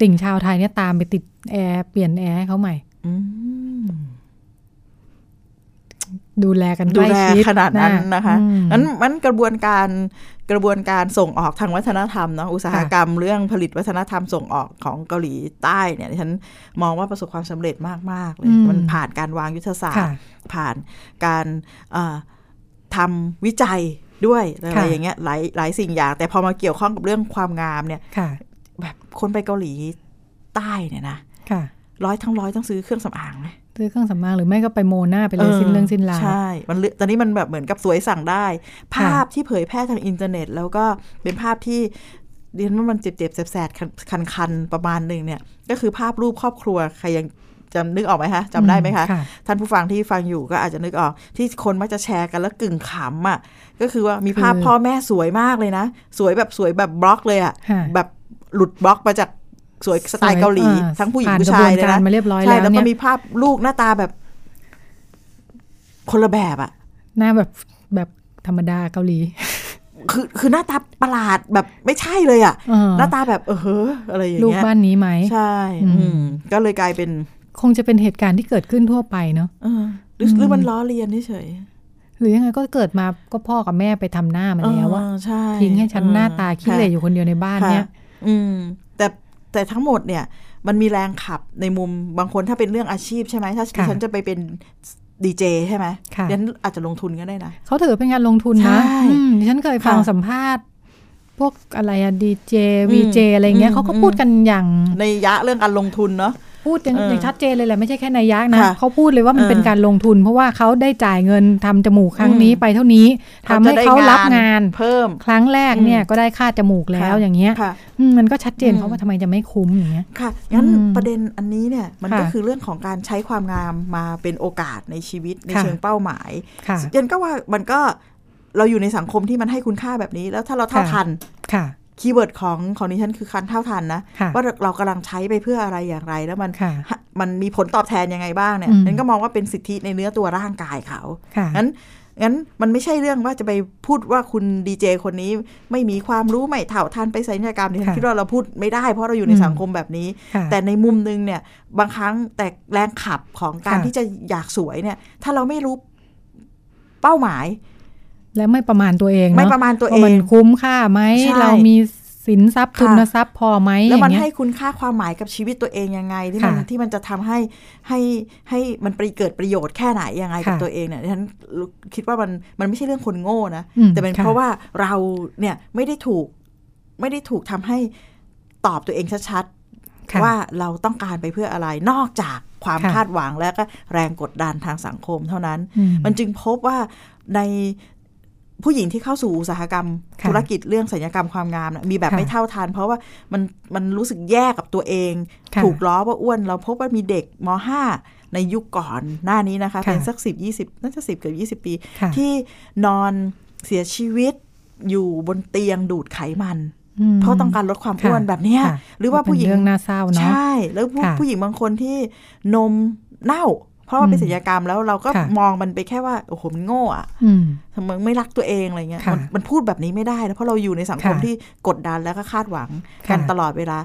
ติ่งชาวไทยเนี่ยตามไปติด แอร์เปลี่ยนแอร์ให้เขาใหม่อืมดูแลกันใกดูล้แลชิดขนาดนั้นนะคะอืมนั้นมันกระบวนการกระบวนการส่งออกทางวัฒนธรรมเนาะอุตสาหกรรมเรื่องผลิตวัฒนธรรมส่งออกของเกาหลีใต้เนี่ยดิฉันมองว่าประสบความสำเร็จมาก ๆ เลยอืมมันผ่านการวางยุทธศาสตค่ะร์ ผ่านการเอ่อทำวิจัยด้วยอะไรค่ะอย่างเงี้ยหลายหลายสิ่งอย่าง แต่พอมาเกี่ยวข้องกับเรื่องความงามเนี่ยค่ะแบบคนไปเกาหลีใต้เนี่ยนะ ค่ะร้อยทั้งร้อยต้องซื้อเครื่องสำอางไหมซื้อเครื่องสำอางหรือไม่ก็ไปโมหน้าไปเลยสิ้นเรื่องสิ้นราวใช่ มันเลือกตอนนี้มันแบบเหมือนกับสวยสั่งได้ ภาพที่เผยแพร่ทางอินเทอร์เน็ต แล้วก็เป็นภาพที่เรียนว่ามันเจ็บๆแสบๆคันๆประมาณหนึ่งเนี่ย ก็คือภาพรูปครอบครัวใครยังจำนึกออกไหมคะจำได้ไหมคะค่ะท่านผู้ฟังที่ฟังอยู่ก็อาจจะนึกออก ที่คนมักจะแชร์กันแล้วกึ่งขำอะก็คือว่ามีภาพคือพ่อแม่สวยมากเลยนะ สวยแบบสวยแบบบล็อกเลยอะค่ะแบบหลุดบล็อกมาจาก สวยสไตล์เกาหลีอ่าทั้งผู้หญิงผ่านผู้ชายเลยกระบวนการนะมาเรียบร้อยใช่แล้วแล้วเนี่ก็ยมีภาพลูกหน้าตาแบบ คนละแบบอะหน้าแบบแบบธรรมดาเกาหลี คือคือหน้าตาประหลาดแบบไม่ใช่เลยอะเออหน้าตาแบบเออเฮ้ออะไรอย่างลูกเงี้ยบ้านนี้ไหมใช่อืมอืมก็เลยกลายเป็น คงจะเป็นเหตุการณ์ที่เกิดขึ้นทั่วไปเนาะเออหรือหรือมันล้อเลียนเฉยหรือยังไงก็เกิดมาก็พ่อกับแม่ไปทำหน้ามาแล้วอะเออใช่ทิ้งให้ฉันหน้าตาขี้เหร่ค่ะอยู่คนเดียวในบ้านเนี่ยค่ะอืม แต่แต่ทั้งหมดเนี่ยมันมีแรงขับในมุมบางคนถ้าเป็นเรื่องอาชีพใช่ไหมถ้าค่ะฉันจะไปเป็นดีเจใช่ไหมค่ะฉันอาจจะลงทุนก็ได้นะเขาถือเป็นการลงทุนนะใช่อืมดิฉันเคยฟังค่ะสัมภาษณ์ พวกอะไรอะดีเจอืมวีเจอะไรเงี้ยอืมเขาก็พูดกันอย่างในยะเรื่องการลงทุนเนาะ พูดกันเอออย่างชัดเจนเลยแหละไม่ใช่แค่นายยักษ์นะค่ะเขาพูดเลยว่ามันเออเป็นการลงทุน เพราะว่าเขาได้จ่ายเงินทำจมูกครั้งนี้อืมไปเท่านี้ทำให้เขารับงานเพิ่มครั้งแรกเนี่ยอืมก็ได้ค่าจมูกแล้วค่ะอย่างเงี้ยค่ะอืมมันก็ชัดเจนอืมเขาว่าทำไมจะไม่คุ้มอย่างเงี้ยค่ะงั้นอืมประเด็นอันนี้เนี่ยมันค่ะก็คือเรื่องของการใช้ความงามมาเป็นโอกาสในชีวิตในค่ะเชิงเป้าหมายค่ะเยันก็ว่ามันก็เราอยู่ในสังคมที่มันให้คุณค่าแบบนี้แล้วถ้าเราเท่าค่ะทันค่ะ keyword ของของดิฉันคือความเท่าทันนะค่ะว่าเรากำลังใช้ไปเพื่ออะไรอย่างไรแล้วมันค่ะฮะมันมีผลตอบแทนยังไงบ้างเนี่ยอืมฉันก็มองว่าเป็นสิทธิในเนื้อตัวร่างกายเขาค่ะงั้นงั้นมันไม่ใช่เรื่องว่าจะไปพูดว่าคุณดีเจคนนี้ไม่มีความรู้ไม่เท่าทันไปศัลยกรรมดิฉันค่ะคิดว่าเราพูดไม่ได้เพราะเราอยู่ในอืมสังคมแบบนี้ค่ะแต่ในมุมนึงเนี่ยบางครั้งแต่แรงขับของการค่ะที่จะอยากสวยเนี่ยถ้าเราไม่รู้เป้าหมาย และไม่ประมาณตัวเองเนอไม่ประมาณตัวเอว่ามันงคุ้มค่าไหมใช่เรามีสินทรัพย์ค่ะทุนทรัพย์พอไหมแล้วมันอย่างเงี้ยให้คุณค่าความหมายกับชีวิตตัวเองยังไง ที่มันค่ะที่มันจะทำให้ให้ให้มันไปเกิดประโยชน์แค่ไหนยังไงกับค่ะตัวเองเนี่ยฉันคิดว่ามันมันไม่ใช่เรื่องคนโง่นะอืมแต่เป็นค่ะเพราะว่าเราเนี่ยไม่ได้ถูกไม่ได้ถูกทำให้ตอบตัวเองชัดค่ะๆว่าเราต้องการไปเพื่ออะไรนอกจากความค่ะคาดหวังและก็แรงกดดันทางสังคมเท่านั้นอืมันจึงพบว่าใน ผู้หญิงที่เข้าสู่อุตสาหกรรมค่ะธุรกิจเรื่องศัลยกรรมความงามน่ะมีแบบค่ะไม่เท่าทันเพราะว่ามันมันรู้สึกแย่กับตัวเองค่ะถูกล้อว่าอ้วน เราพบว่ามีเด็กม .5 ในยุคก่อนหน้านี้นะคะค่ะเป็นสักสิบยี่สิบน่าจะสิบเกือบยี่สิบปีค่ะที่นอนเสียชีวิตอยู่บนเตียงดูดไขมันมเพราะต้องการลดความอ้วนค่ะแบบเนี้ยค่ะหรือว่าผู้หญิงเป็นเรื่องน่าเศร้าเนาะใช่ แล้วผู้ค่ะผู้หญิงบางคนที่นมเน่า เพราะว่าเป็นอืมศัลยกรรมแล้วเราก็ค่ะมองมันไปแค่ว่าโอ้โหมันโง่อะอืมทำไมไม่รักตัวเองอะไรเงี้ยค่ะมันมันพูดแบบนี้ไม่ได้นะเพราะเราอยู่ในสังคมค่ะที่กดดันแล้วก็คาดหวังค่ะกันตลอดเวลา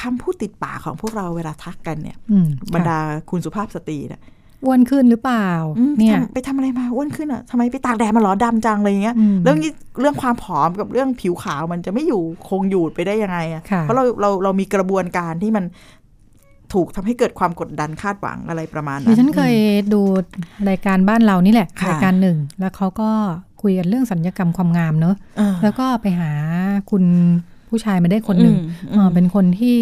คำพูดติดปากของพวกเราเวลาทักกันเนี่ยอืมบรรค่ะดาคุณสุภาพสตรีเนี่ยอ้วนขึ้นหรือเปล่าอืมเนี่ยทำไปทำอะไรมาอ้วนขึ้นอะทำไมไปตากแดดมาเหรอดำจังอะไรเงี้ยอืมเรื่องนี้เรื่องความผอมกับเรื่องผิวขาวมันจะไม่อยู่คงอยู่ไปได้ยังไงอะค่ะเพราะเราเราเรามีกระบวนการที่มัน ถูกทำให้เกิดความกดดันคาดหวังอะไรประมาณนั้นดิฉันเคยดูรายการบ้านเรานี่แหละค่ะรายการหนึ่ง แล้วเขาก็คุยกันเรื่องสัญญกรรมความงามเนอะเออแล้วก็ไปหาคุณผู้ชายมาได้คนหนึ่งอืมอืมเออเป็นคนที่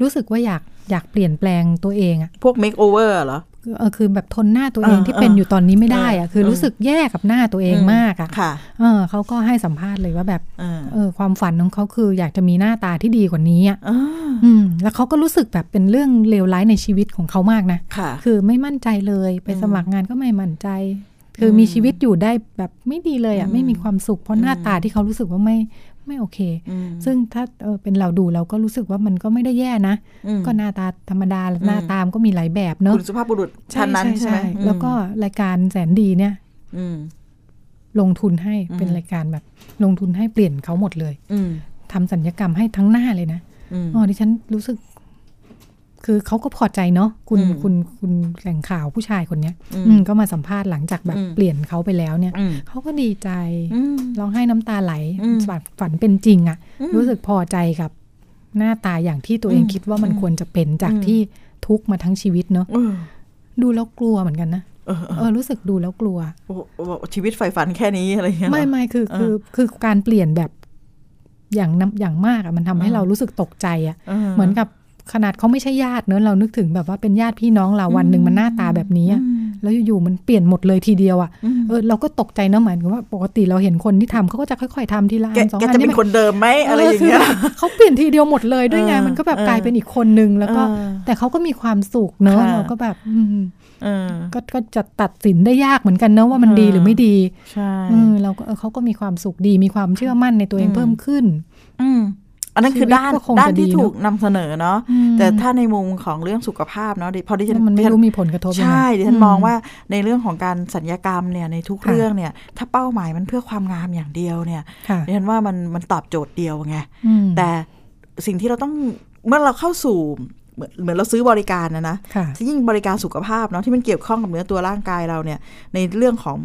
รู้สึกว่าอยากอยากเปลี่ยนแปลงตัวเองอะพวก make over เหรอ เออคือแบบทนหน้าตัวเองเออที่เป็นเอออยู่ตอนนี้ไม่ได้อะเออคือเออรู้สึกแย่กับหน้าตัวเองมากอะค่ะเออเขาก็ให้สัมภาษณ์เลยว่าแบบเออเออความฝันของเขาคืออยากจะมีหน้าตาที่ดีกว่านี้อะเอออืมแล้วเขาก็รู้สึกแบบเป็นเรื่องเลวร้ายในชีวิตของเขามากนะค่ะ คือไม่มั่นใจเลยไปอืมสมัครงานก็ไม่มั่นใจ คือมีชีวิตอยู่ได้แบบไม่ดีเลยอะอืมไม่มีความสุขเพราะหน้าอืมตาที่เขารู้สึกว่าไม่ ไม่โอเคอืมซึ่งถ้าเออเป็นเราดูเราก็รู้สึกว่ามันก็ไม่ได้แย่นะอืมก็หน้าตาธรรมดาอืมหน้าตามนก็มีหลายแบบเนอะคุณสุภาพบุรุษท่านนั้นใช่ไหมอืมแล้วก็รายการแสนดีเนี่ยอืมลงทุนให้อืมเป็นรายการแบบ ลงทุนให้เปลี่ยนเขาหมดเลยอืมทำสัญญกรรมให้ทั้งหน้าเลยนะอืมอ๋อดิฉันรู้สึก คือเขาก็พอใจเนาะคุณอืมคุณคุณแหล่งข่าวผู้ชายคนเนี้ย อืมอืมก็มาสัมภาษณ์หลังจากแบบอืมเปลี่ยนเขาไปแล้วเนี่ยอืมเขาก็ดีใจอืมร้องไห้น้ำตาไหลอืมฝันฝันเป็นจริงอะอืมรู้สึกพอใจกับหน้าตาอย่างที่ตัวเองอืมคิดว่ามันอืมควรจะเป็นจากอืมที่ทุกข์มาทั้งชีวิตเนาะเออดูแล้วกลัวเหมือนกันนะเออเออเออรู้สึกดูแล้วกลัวโอ้โหชีวิตใฝ่ฝันแค่นี้อะไรอย่างเงี้ยเหรอไม่ไม่คือเออคือคือการเปลี่ยนแบบอย่างน้ำอย่างมากอะมันทำให้เออเรารู้สึกตกใจอะเออเหมือนกับ ขนาดเขาไม่ใช่ญาติเนอะเรานึกถึงแบบว่าเป็นญาติพี่น้องเราวันหนึ่งมันหน้าตาแบบนี้อะอืมแล้วอยู่ๆมันเปลี่ยนหมดเลยทีเดียวอะอืมเออเราก็ตกใจเนอะหมายถึงว่าปกติเราเห็นคนที่ทำเขาก็จะค่อย ๆทำทีละแกอันสองแกอันจะนี่เป็นมันคนเดิมไหมอะไรอย่างเงี้ยเออคือเขาเปลี่ยนทีเดียวหมดเลยด้วยไงเออมันก็แบบเออกลายเป็นอีกคนนึงแล้วก็เออแต่เขาก็มีความสุขเนอะค่ะเราก็แบบอืมเออก็ก็จะตัดสินได้ยากเหมือนกันเนอะว่ามันเออดีหรือไม่ดีใช่เออเราก็เออเขาก็มีความสุขดีมีความเชื่อมั่นในตัวเองอืมเพิ่มขึ้น อืม อันนั้นคือชีวิตด้านก็คงด้านจะดีที่เนอะถูกนำเสนอเนาะอืมแต่ถ้าในมุมของเรื่องสุขภาพเนาะดิพอดิฉันมันไม่ดิฉันรู้มีผลกระทบยังไงใช่ดิฉันอืมมองว่าในเรื่องของการสัญญกรรมเนี่ยในทุกค่ะเรื่องเนี่ย ถ้าเป้าหมายมันเพื่อความงามอย่างเดียวเนี่ยค่ะดิฉันว่ามันมันตอบโจทย์เดียวไงอืมแต่สิ่งที่เราต้องเมื่อเราเข้าสู่เหมือนเหมือนเราซื้อบริการนะนะค่ะยิ่งบริการสุขภาพเนาะที่มันเกี่ยวข้องกับเนื้อตัวร่างกายเราเนี่ยในเรื่องของ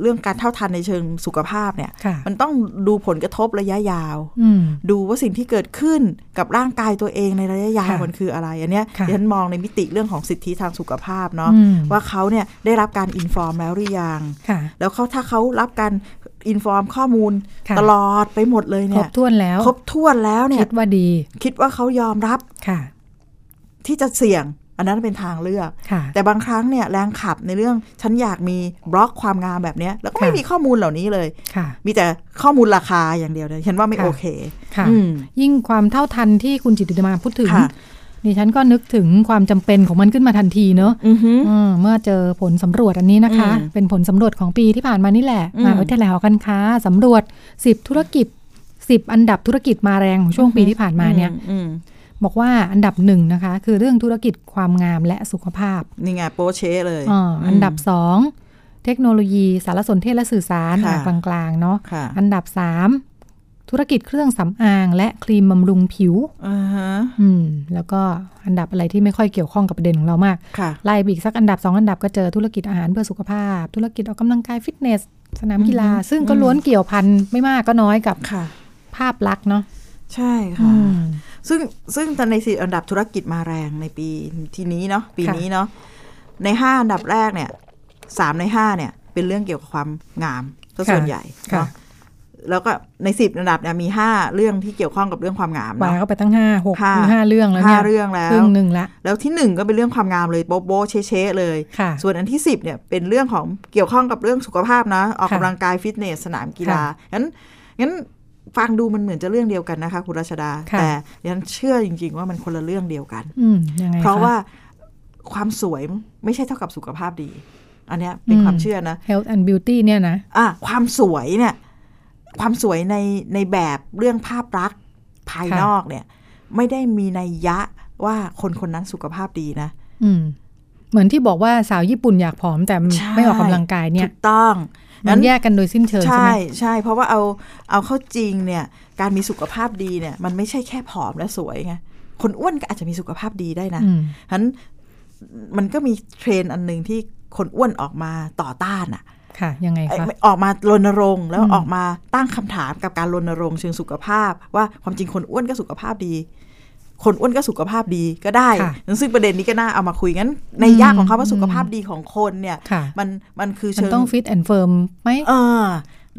เรื่องการเท่าทันในเชิงสุขภาพเนี่ยค่ะมันต้องดูผลกระทบระยะยาวอืมดูว่าสิ่งที่เกิดขึ้นกับร่างกายตัวเองในระยะยาวค่ะมันคืออะไร อันเนี้ยค่ะดิฉันมองในมิติเรื่องของสิทธิทางสุขภาพเนาะอืมว่าเขาเนี่ยได้รับการอินฟอร์มแล้วหรือยังค่ะแล้วเขาถ้าเขารับการอินฟอร์มข้อมูลค่ะตลอดไปหมดเลยครเนี่บยถ้วนแล้ว ครบถ้วนแล้วเนี่คิยดว่าดี คิดว่าเขายอมรับค่ะ ที่จะเสี่ยง อันนั้นเป็นทางเลือกค่ะแต่บางครั้งเนี่ยแรงขับในเรื่องฉันอยากมีบล็อกความงามแบบเนี้ยแล้วก็ไม่ค่ะมีข้อมูลเหล่านี้เลยค่ะมีแต่ข้อมูลราคาอย่างเดียวเลยฉันว่าไม่ค่ะโอเคค่ะอืมยิ่งความเท่าทันที่คุณจิตติมาพูดถึงค่ะดิฉันก็นึกถึงความจำเป็นของมันขึ้นมาทันทีเนอะอือฮึเออเมื่อเจอผลสำรวจอันนี้นะคะอืมเป็นผลสำรวจของปีที่ผ่านมานี่แหละอืมมหาวิทยาลัยหอการค้าสำรวจ 10 ธุรกิจ 10 อันดับธุรกิจมาแรงของช่วงปีที่ผ่านมาเนี่ยอืม บอกว่าอันดับหนึ่งนะคะ คือเรื่องธุรกิจความงามและสุขภาพ นี่ไงโป๊เชะเลยอ่าอันดับสองเทคโนโลยีสารสนเทศและสื่อสารค่ะอ่ากลางๆเนาะค่ะอันดับสามธุรกิจเครื่องสำอางและครีมบำรุงผิวอ่าฮะอืม แล้วก็อันดับอะไรที่ไม่ค่อยเกี่ยวข้องกับประเด็นของเรามากค่ะไล่ไปอีกสักอันดับสองอันดับก็เจอธุรกิจอาหารเพื่อสุขภาพ ธุรกิจออกกำลังกายฟิตเนส สนามกีฬา ซึ่งก็ล้วนเกี่ยวพันไม่มากก็น้อยกับค่ะภาพลักษณ์เนาะ ใช่อืค่ะมซึ่งซึ่งตอนในสี่อันดับธุรกิจมาแรงในปีทีนี้เนาะปีค่ะนี้เนาะในห้าอันดับแรกเนี่ยสามในห้าเนี่ย เป็นเรื่องเกี่ยวกับความงามก็ส่วนใหญ่ค่ะเนาะแล้วก็ในสิบอันดับเนี่ยมีห้าเรื่องที่เกี่ยวข้องกับเรื่องความงามวางเนาะเข้าไปตั้งห้าหกห้าห้าเรื่องแล้วห้าเนี่ยเรื่องแล้วครึ่งหนึ่งละแล้วที่หนึ่งก็เป็นเรื่องความงามเลยโบ๊ะโบ๊ะเชะเชะเลยค่ะส่วนอันที่สิบเนี่ยเป็นเรื่องของเกี่ยวข้องกับเรื่องสุขภาพนะ ออกค่ะกำลังกายฟิตเนสสนามกีฬาค่ะงั้นงั้น ฟังดูมันเหมือนจะเรื่องเดียวกันนะคะคุณรัชดาค่ะแต่ดิฉันเชื่อจริง ๆ ว่ามันคนละเรื่องเดียวกันอืมยังไงเพราะคว่าความสวยไม่ใช่เท่ากับสุขภาพดี อันเนี้ยเป็นความเชื่อนะ health and beauty เนี่ยนะอะความสวยเนี่ย ความสวยในในแบบเรื่องภาพลักษณ์ภายนอกเนี่ย ไม่ได้มีนัยยะว่าคนคนนั้นสุขภาพดีนะอืมเหมือนที่บอกว่าสาวญี่ปุ่นอยากผอมแต่ใช่ไม่ออกกำลังกายเนี่ยถูกต้อง มันแยกกันโดยสิ้นเชิงใช่ใช่ไหมใช่ เพราะว่าเอาเอาเข้าจริงเนี่ยการมีสุขภาพดีเนี่ยมันไม่ใช่แค่ผอมและสวยไงคนอ้วนก็อาจจะมีสุขภาพดีได้นะอืมฉะนั้นมันก็มีเทรนด์อันหนึ่งที่คนอ้วนออกมาต่อต้านอะค่ะยังไงไอ้คะออกมารณรงค์แล้วอืมออกมาตั้งคำถามกับการรณรงค์เชิงสุขภาพ ว่าความจริงคนอ้วนก็สุขภาพดี คนอ้วนก็สุขภาพดีก็ได้ค่ะซึ่งประเด็นนี้ก็น่าเอามาคุยงั้น นิยามของเขาว่าสุขภาพดีของคนเนี่ยค่ะมันมันคือมันเชิงต้อง fit and firm ไหมเออ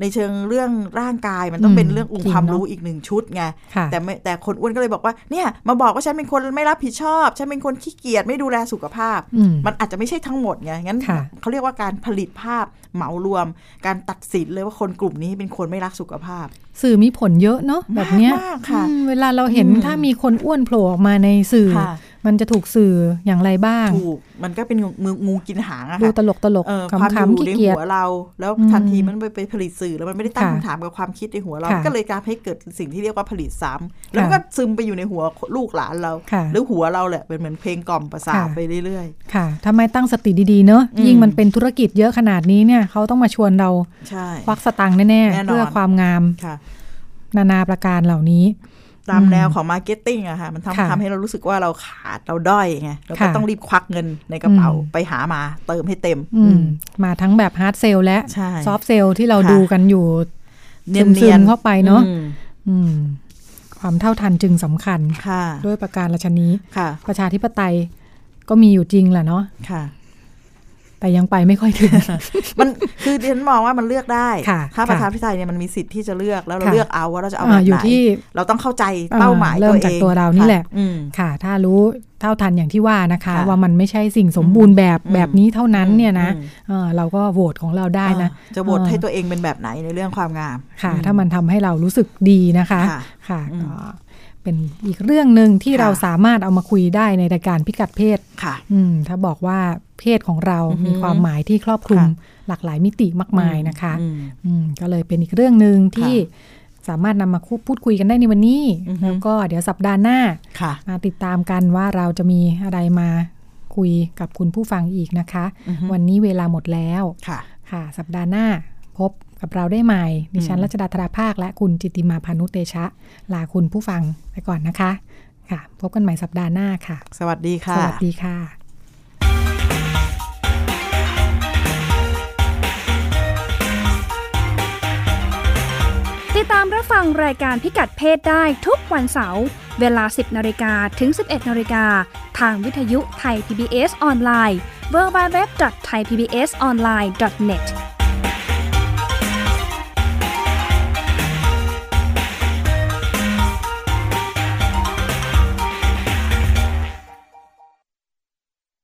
ในเชิงเรื่องร่างกายมันต้องอืมเป็นเรื่ององจริค์งความเนอะรู้อีกหนึ่งชุดไงค่ะแต่ไม่แต่คนอ้วนก็เลยบอกว่าเนี่ยมาบอกว่าฉันเป็นคนไม่รับผิดชอบ ฉันเป็นคนขี้เกียจไม่ดูแลสุขภาพอืมมันอาจจะไม่ใช่ทั้งหมดไงงั้นค่ะเขาเรียกว่าการผลิตภาพเหมารวม การตัดสินเลยว่าคนกลุ่มนี้เป็นคนไม่รักสุขภาพ สื่อมีผลเยอะเนาะแบบเนี้ยมากค่ะอืมเวลาเราเห็นอืมถ้ามีคนอ้วนโผล่ออกมาในสื่อค่ะมันจะถูกสื่ออย่างไรบ้างถูกมันก็เป็นงูงูกินหางอะดูค่ะตลกตลกเออขความำอยู่ๆขี้ในเกียจหัวเรา แล้วอืมทันทีมันไปไปผลิตสื่อแล้วมันไม่ได้ตั้งค่ะคำถามกับความคิดในหัวเราค่ะก็เลยการให้เกิดสิ่งที่เรียกว่าผลิตซ้ำแล้วมันก็ซึมไปอยู่ในหัวลูกหลานเราค่ะหรือหัวเราแหละเป็นเหมือนเพลงกล่อมประสาทค่ะไปเรื่อยค่ะถ้าไม่ตั้งสติดีๆเนอะอืมยิ่งมันเป็นธุรกิจเยอะขนาดนี้เนี่ยเขาต้องมาชวนเราๆใช่ควักสตังค์แน่แน่ๆนอนเพื่อความงามค่ะ นานาประการเหล่านี้ ตามอืมแนวของ marketing อะค่ะ มันค่ะทำทำให้เรารู้สึกว่าเราขาดเราด้อยไงเราก็ค่ะต้องรีบควักเงินในกระเป๋าอืมไปหามาเติมให้เต็มอือืมมมาทั้งแบบ hard sell และใช่ soft sell ที่เราค่ะดูกันอยู่เนียนซึมๆเข้าไปเนอะอืมอืมความเท่าทันจึงสำคัญค่ะด้วยประการฉะนี้ค่ะประชาธิปไตยก็มีอยู่จริงแหละเนาะค่ะ แต่ยังไปไม่ค่อยถึง มันคือดิฉันมองว่ามันเลือกได้ค่ะถ้าค่ะประชาธิปไตยเนี่ยมันมีสิทธิ์ที่จะเลือกแล้วเราค่ะเลือกเอาว่าเราจะเอาอ่าแบบอยู่ไหนที่เราต้องเข้าใจเป้าหมายอ่าเริ่มจากองตัวเรานี่แหละค่อืมค่ะ ถ้ารู้เท่าทันอย่างที่ว่านะคะค่ะว่ามันไม่ใช่สิ่งสมบูรณ์แบบอืมแบบนี้เท่านั้นเนี่ยนะอืมเออเราก็โหวตของเราได้นะอ่าจะโหวตให้ตัวเองเป็นแบบไหนในเรื่องความงามค่ะอืถ้ามันทำให้เรารู้สึกดีนะคะค่ะค่ะอืมก็ เป็นอีกเรื่องหนึ่งที่ค่ะเราสามารถเอามาคุยได้ในรายการพิกัดเพศค่ะ อืมถ้าบอกว่าเพศของเราอือหือมีความหมายที่ครอบคลุมค่ะหลากหลายมิติมากมายนะคะอืมอืมก็เลยเป็นอีกเรื่องหนึ่งที่ค่สามารถนำมาพูดคุยกันได้ในวันนี้อือฮึแล้วก็เดี๋ยวสัปดาห์หน้าค่ะมาติดตามกันว่าเราจะมีอะไรมาคุยกับคุณผู้ฟังอีกนะคะอือฮึวันนี้เวลาหมดแล้วค่ะค่ะสัปดาห์หน้าพบ กับเราได้ใหม่ ดิฉันอืมรัชดาธราภาค และคุณจิตติมาพานุเตชะ ลาคุณผู้ฟังไปก่อนนะคะ ค่ะ พบกันใหม่สัปดาห์หน้าค่ะ สวัสดีค่ะ สวัสดีค่ะ ติดตามรับฟังรายการพิกัดเพศได้ทุกวันเสาร์เวลา 10นาฬิกาถึง 11นาฬิกาทางวิทยุไทย PBS ออนไลน์ www.thaipbsonline.net